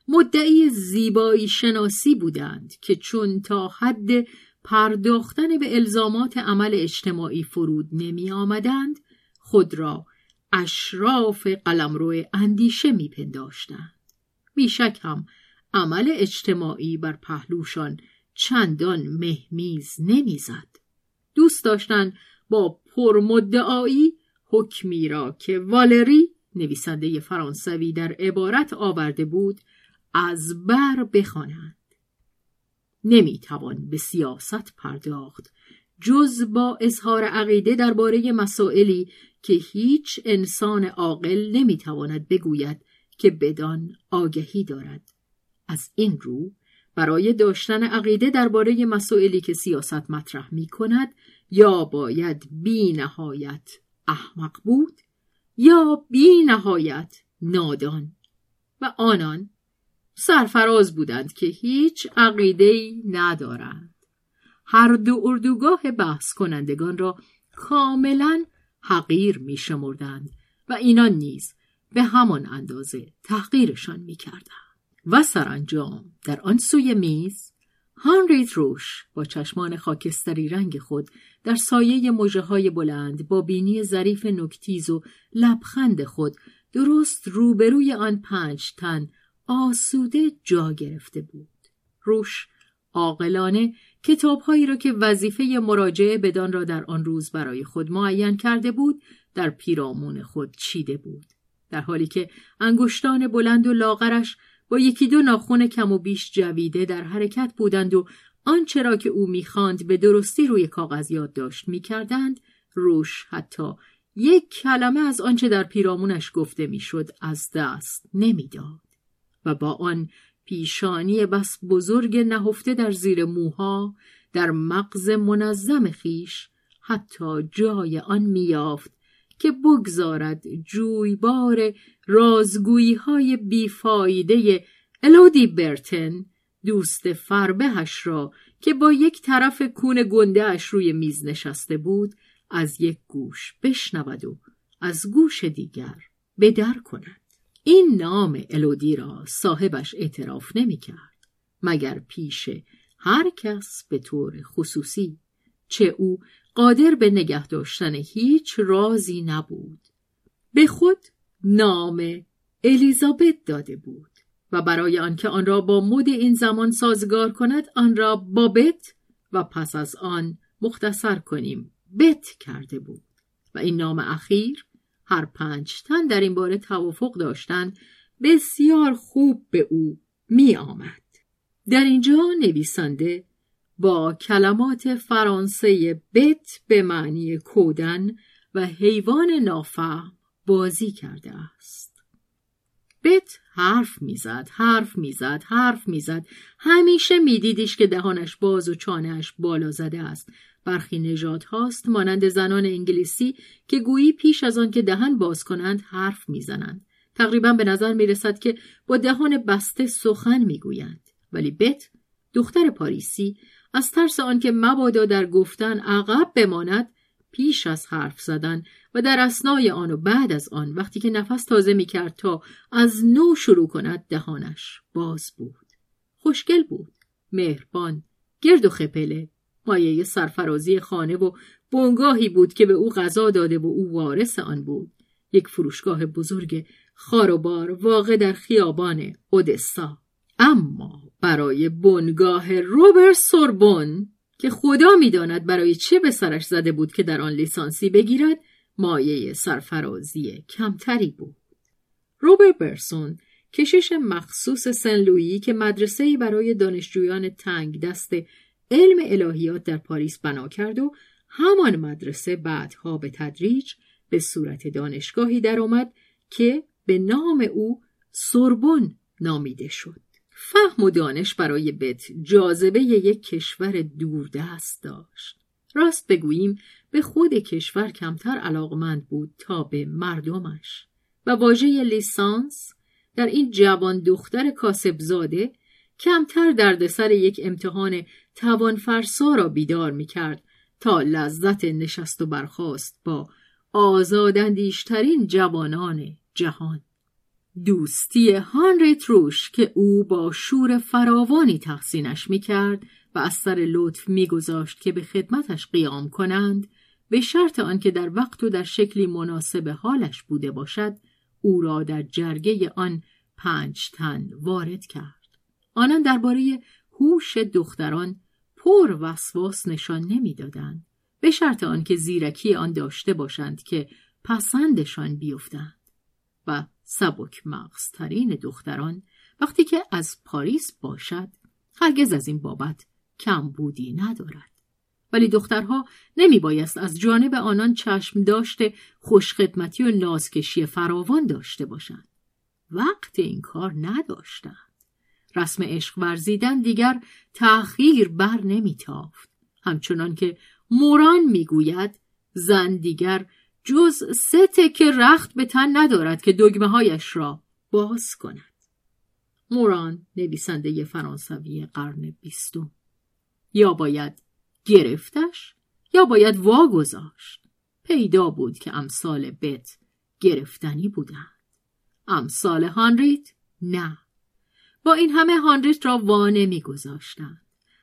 مدعی زیبایی شناسی بودند که چون تا حد پرداختن به الزامات عمل اجتماعی فرود نمی آمدند خود را اشراف قلمرو اندیشه می پنداشتند. بیشک هم عمل اجتماعی بر پهلوشان چندان مهمیز نمی‌زد. دوست داشتن با پرمدعایی حکمی را که والری نویسنده فرانسوی در عبارت آورده بود از بر بخوانند. نمی‌توان به سیاست پرداخت جز با اظهار عقیده درباره مسائلی که هیچ انسان عاقل نمی‌تواند بگوید که بدان آگهی دارد. از این رو برای داشتن عقیده درباره مسائلی که سیاست مطرح می کند یا باید بی نهایت احمق بود یا بی نهایت نادان و آنان سرفراز بودند که هیچ عقیده‌ای ندارند هر دو اردوگاه بحث کنندگان را کاملا حقیر می شمردند و اینان نیز به همان اندازه تحقیرشان می کردند. و سرانجام در آن سوی میز هانریت روش با چشمان خاکستری رنگ خود در سایه مجه های بلند با بینی ظریف نکتیز و لبخند خود درست روبروی آن پنج تن آسوده جا گرفته بود. روش عاقلانه کتابهایی را که وظیفه مراجعه بدان را در آن روز برای خود معین کرده بود در پیرامون خود چیده بود. در حالی که انگشتان بلند و لاغرش با یکی دو ناخون کم و بیش جویده در حرکت بودند و آنچه را که او می‌خواند به درستی روی کاغذ یادداشت می‌کردند روش حتی یک کلمه از آنچه در پیرامونش گفته می‌شد از دست نمی‌داد و با آن پیشانی بس بزرگ نهفته در زیر موها در مغز منظم خیش حتی جای آن میافت که بگذارد جویبار رازگویی های بیفایده الودی برتن دوست فربهش را که با یک طرف کون گنده روی میز نشسته بود از یک گوش بشنود و از گوش دیگر بدر کند. این نام الودی را صاحبش اعتراف نمی کرد مگر پیش هر کس به طور خصوصی؟ چه او قادر به نگه داشتن هیچ رازی نبود. به خود نام الیزابت داده بود و برای آنکه آن را با مد این زمان سازگار کند آن را بابت و پس از آن مختصر کنیم. بت کرده بود و این نام اخیر هر پنج تن در این باره توافق داشتند. بسیار خوب به او می آمد. در اینجا نویسنده با کلمات فرانسه بت به معنی کودن و حیوان نافهم بازی کرده است. بت حرف می‌زد، حرف می‌زد، حرف می‌زد. همیشه میدیدیش که دهانش باز و چانهش بالا زده است. برخی نژاد هاست مانند زنان انگلیسی که گویی پیش از آن که دهن باز کنند حرف می‌زنند. تقریبا به نظر می‌رسد که با دهان بسته سخن می‌گویند. ولی بت دختر پاریسی از ترس آنکه مبادا در گفتن عقب بماند پیش از حرف زدن و در اسنای آن و بعد از آن وقتی که نفس تازه می کرد تا از نو شروع کند دهانش باز بود. خوشگل بود مهربان گرد و خپله مایه سرفرازی خانه و بنگاهی بود که به او غذا داده و او وارث آن بود. یک فروشگاه بزرگ خاروبار واقع در خیابان اودسا. اما برای بنگاه روبر سوربون که خدا می‌داند برای چه به سرش زده بود که در آن لیسانسی بگیرد مایه سرفرازی کمتری بود. روبر برسون کشش مخصوص سن لویی که مدرسه برای دانشجویان تنگ دست علم الهیات در پاریس بنا کرد و همان مدرسه بعدها به تدریج به صورت دانشگاهی درآمد که به نام او سوربن نامیده شد. فهم و دانش برای بت جاذبه یک کشور دوردست داشت. راست بگوییم به خود کشور کمتر علاقمند بود تا به مردمش و واژه لیسانس در این جوان دختر کاسبزاده کمتر دردسر یک امتحان توانفرسا را بیدار می کرد تا لذت نشست و برخاست با آزادندیشترین جوانان جهان. دوستی هانریت روش که او با شور فراوانی تحسینش می‌کرد و از سر لطف میگذاشت که به خدمتش قیام کنند به شرط آنکه در وقت و در شکلی مناسب حالش بوده باشد او را در جرگه آن پنج تن وارد کرد. آنان درباره هوش دختران پر وسواس نشان نمی‌دادند به شرط آنکه زیرکی آن داشته باشند که پسندشان بیفتند و سبک مغزترین دختران وقتی که از پاریس باشد هرگز از این بابت کم بودی ندارد. ولی دخترها نمی بایست از جانب آنان چشم داشته خوشخدمتی و نازکشی فراوان داشته باشند. وقت این کار نداشتند. رسم عشق ورزیدن دیگر تأخیر بر نمیتافت. همچنان که موران می‌گوید زن دیگر جز سه تکه رخت به تن ندارد که دگمه هایش را باز کند. موران نویسنده فرانسوی قرن بیستم. یا باید گرفتش یا باید واگذاشت. پیدا بود که امثال بت گرفتنی بودند. امثال هانریت نه. با این همه هانریت را وانه میگذاشتند.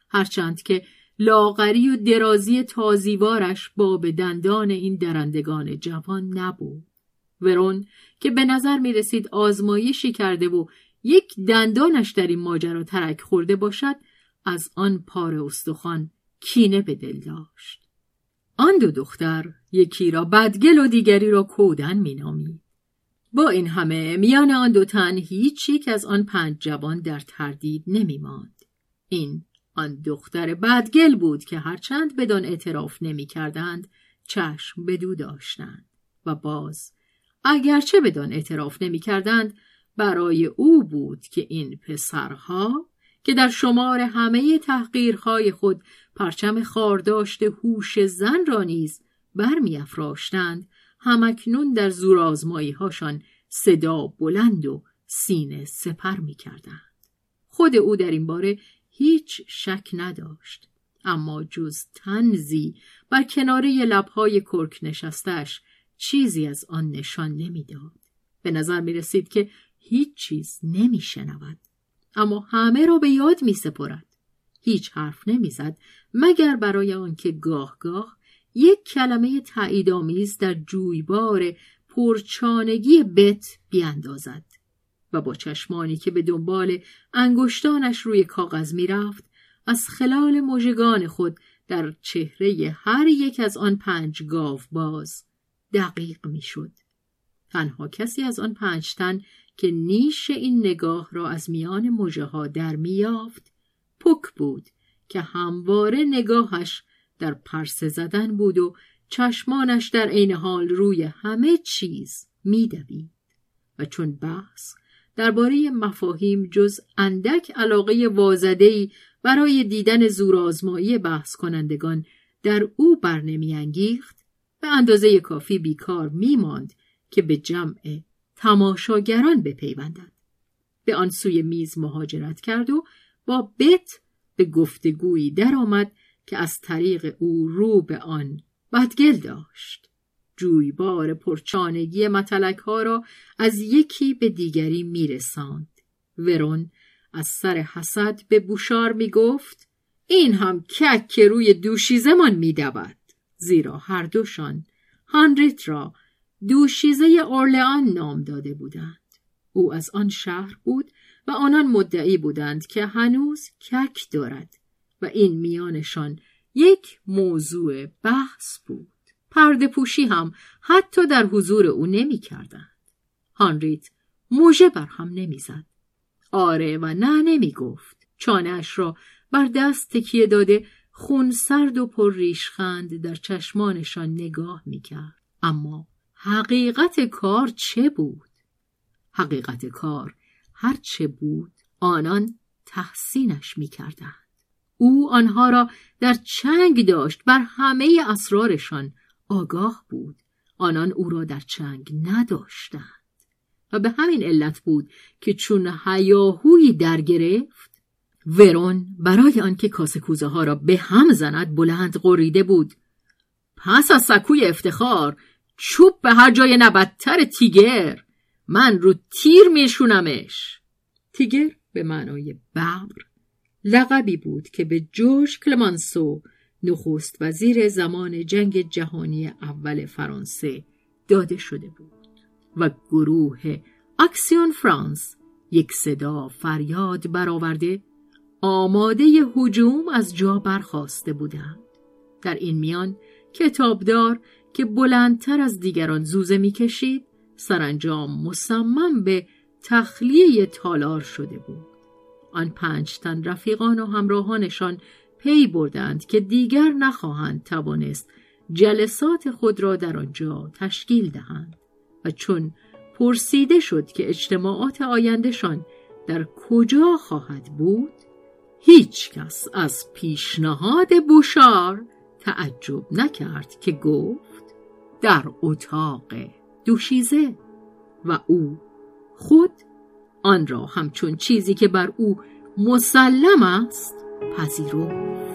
هرچند که لاغری و درازی تازیوارش با به دندان این درندگان جوان نبود. ورون که به نظر می رسید آزمایشی کرده و یک دندانش در این ماجرا ترک خورده باشد از آن پار استخوان کینه به دل داشت. آن دو دختر یکی را بدگل و دیگری را کودن مینامید. با این همه میان آن دو تن هیچ یک از آن پنج جوان در تردید نمیماند. این آن دختر بدگل بود که هرچند بدان اعتراف نمی کردند چشم بدو داشتند و باز اگرچه بدان اعتراف نمی کردند برای او بود که این پسرها که در شمار همه تحقیرهای خود پرچم خارداشت هوش زن را نیز برمیافراشتند همکنون در زورآزمایی هاشان صدا بلند و سینه سپر می کردند. خود او در این باره هیچ شک نداشت اما جز تنزی بر کناره لبهای کرک نشستش چیزی از آن نشان نمی‌داد. به نظر می رسید که هیچ چیز نمی شنود. اما همه را به یاد می سپرد. هیچ حرف نمی‌زد مگر برای آنکه گاه گاه یک کلمه تاییدآمیز در جویبار پرچانگی بت بیاندازد و با چشمانی که به دنبال انگشتانش روی کاغذ می‌رفت از خلال مژگان خود در چهره هر یک از آن پنج گاو باز دقیق می‌شد. تنها کسی از آن پنج تن که نیش این نگاه را از میان مژه ها در میافت پک بود که همواره نگاهش در پرسه زدن بود و چشمانش در عین حال روی همه چیز میدوید و چون بحث درباره مفاهیم جز اندک علاقه وازدهی برای دیدن زورآزمایی بحث کنندگان در او برنمیانگیخت به اندازه کافی بیکار میماند که به جمع تماشاگران بپیوندد. به آن سوی میز مهاجرت کرد و با بت به گفتگویی درآمد که از طریق او رو به آن بدگل داشت. جویبار پرچانگی متلک ها را از یکی به دیگری میرساند ورون از سر حسد به بوشار می گفت این هم کک که روی دوشیزمان می دود. زیرا هر دوشان هانریت را دوشیزه اورلئان نام داده بودند. او از آن شهر بود و آنان مدعی بودند که هنوز کک دارد و این میانشان یک موضوع بحث بود. پرده پوشی هم حتی در حضور او نمی کردند. هانریت موژه بر هم نمی‌زد. آره و نه نمی گفت. چانهش را بر دست تکیه داده خون سرد و پر ریشخند در چشمانشان نگاه می کرد. اما حقیقت کار چه بود؟ حقیقت کار هر چه بود آنان تحسینش می کردند. او آنها را در چنگ داشت بر همه اسرارشان آگاه بود. آنان او را در چنگ نداشتند. و به همین علت بود که چون هیاهویی در گرفت ورون برای آنکه کاسه کوزه ها را به هم زند بلند قریده بود. پس از سکوی افتخار چوب به هر جای نبدتر تیگر. من رو تیر میشونمش. تیگر به معنای ببر لقبی بود که به جوش کلمانسو نخست وزیر زمان جنگ جهانی اول فرانسه داده شده بود و گروه اکسیون فرانس یک صدا فریاد برآورده آماده هجوم از جا برخواسته بودند. در این میان کتابدار که بلندتر از دیگران زوزه می‌کشید سرانجام مصمم به تخلیه تالار شده بود. آن پنج تن رفیقان و همراهانشان پی بردند که دیگر نخواهند توانست جلسات خود را در آنجا تشکیل دهند و چون پرسیده شد که اجتماعات آیندهشان در کجا خواهد بود هیچ کس از پیشنهاد بوشار تعجب نکرد که گفت در اتاق دوشیزه و او خود آن را همچون چیزی که بر او مسلم است پذیرفت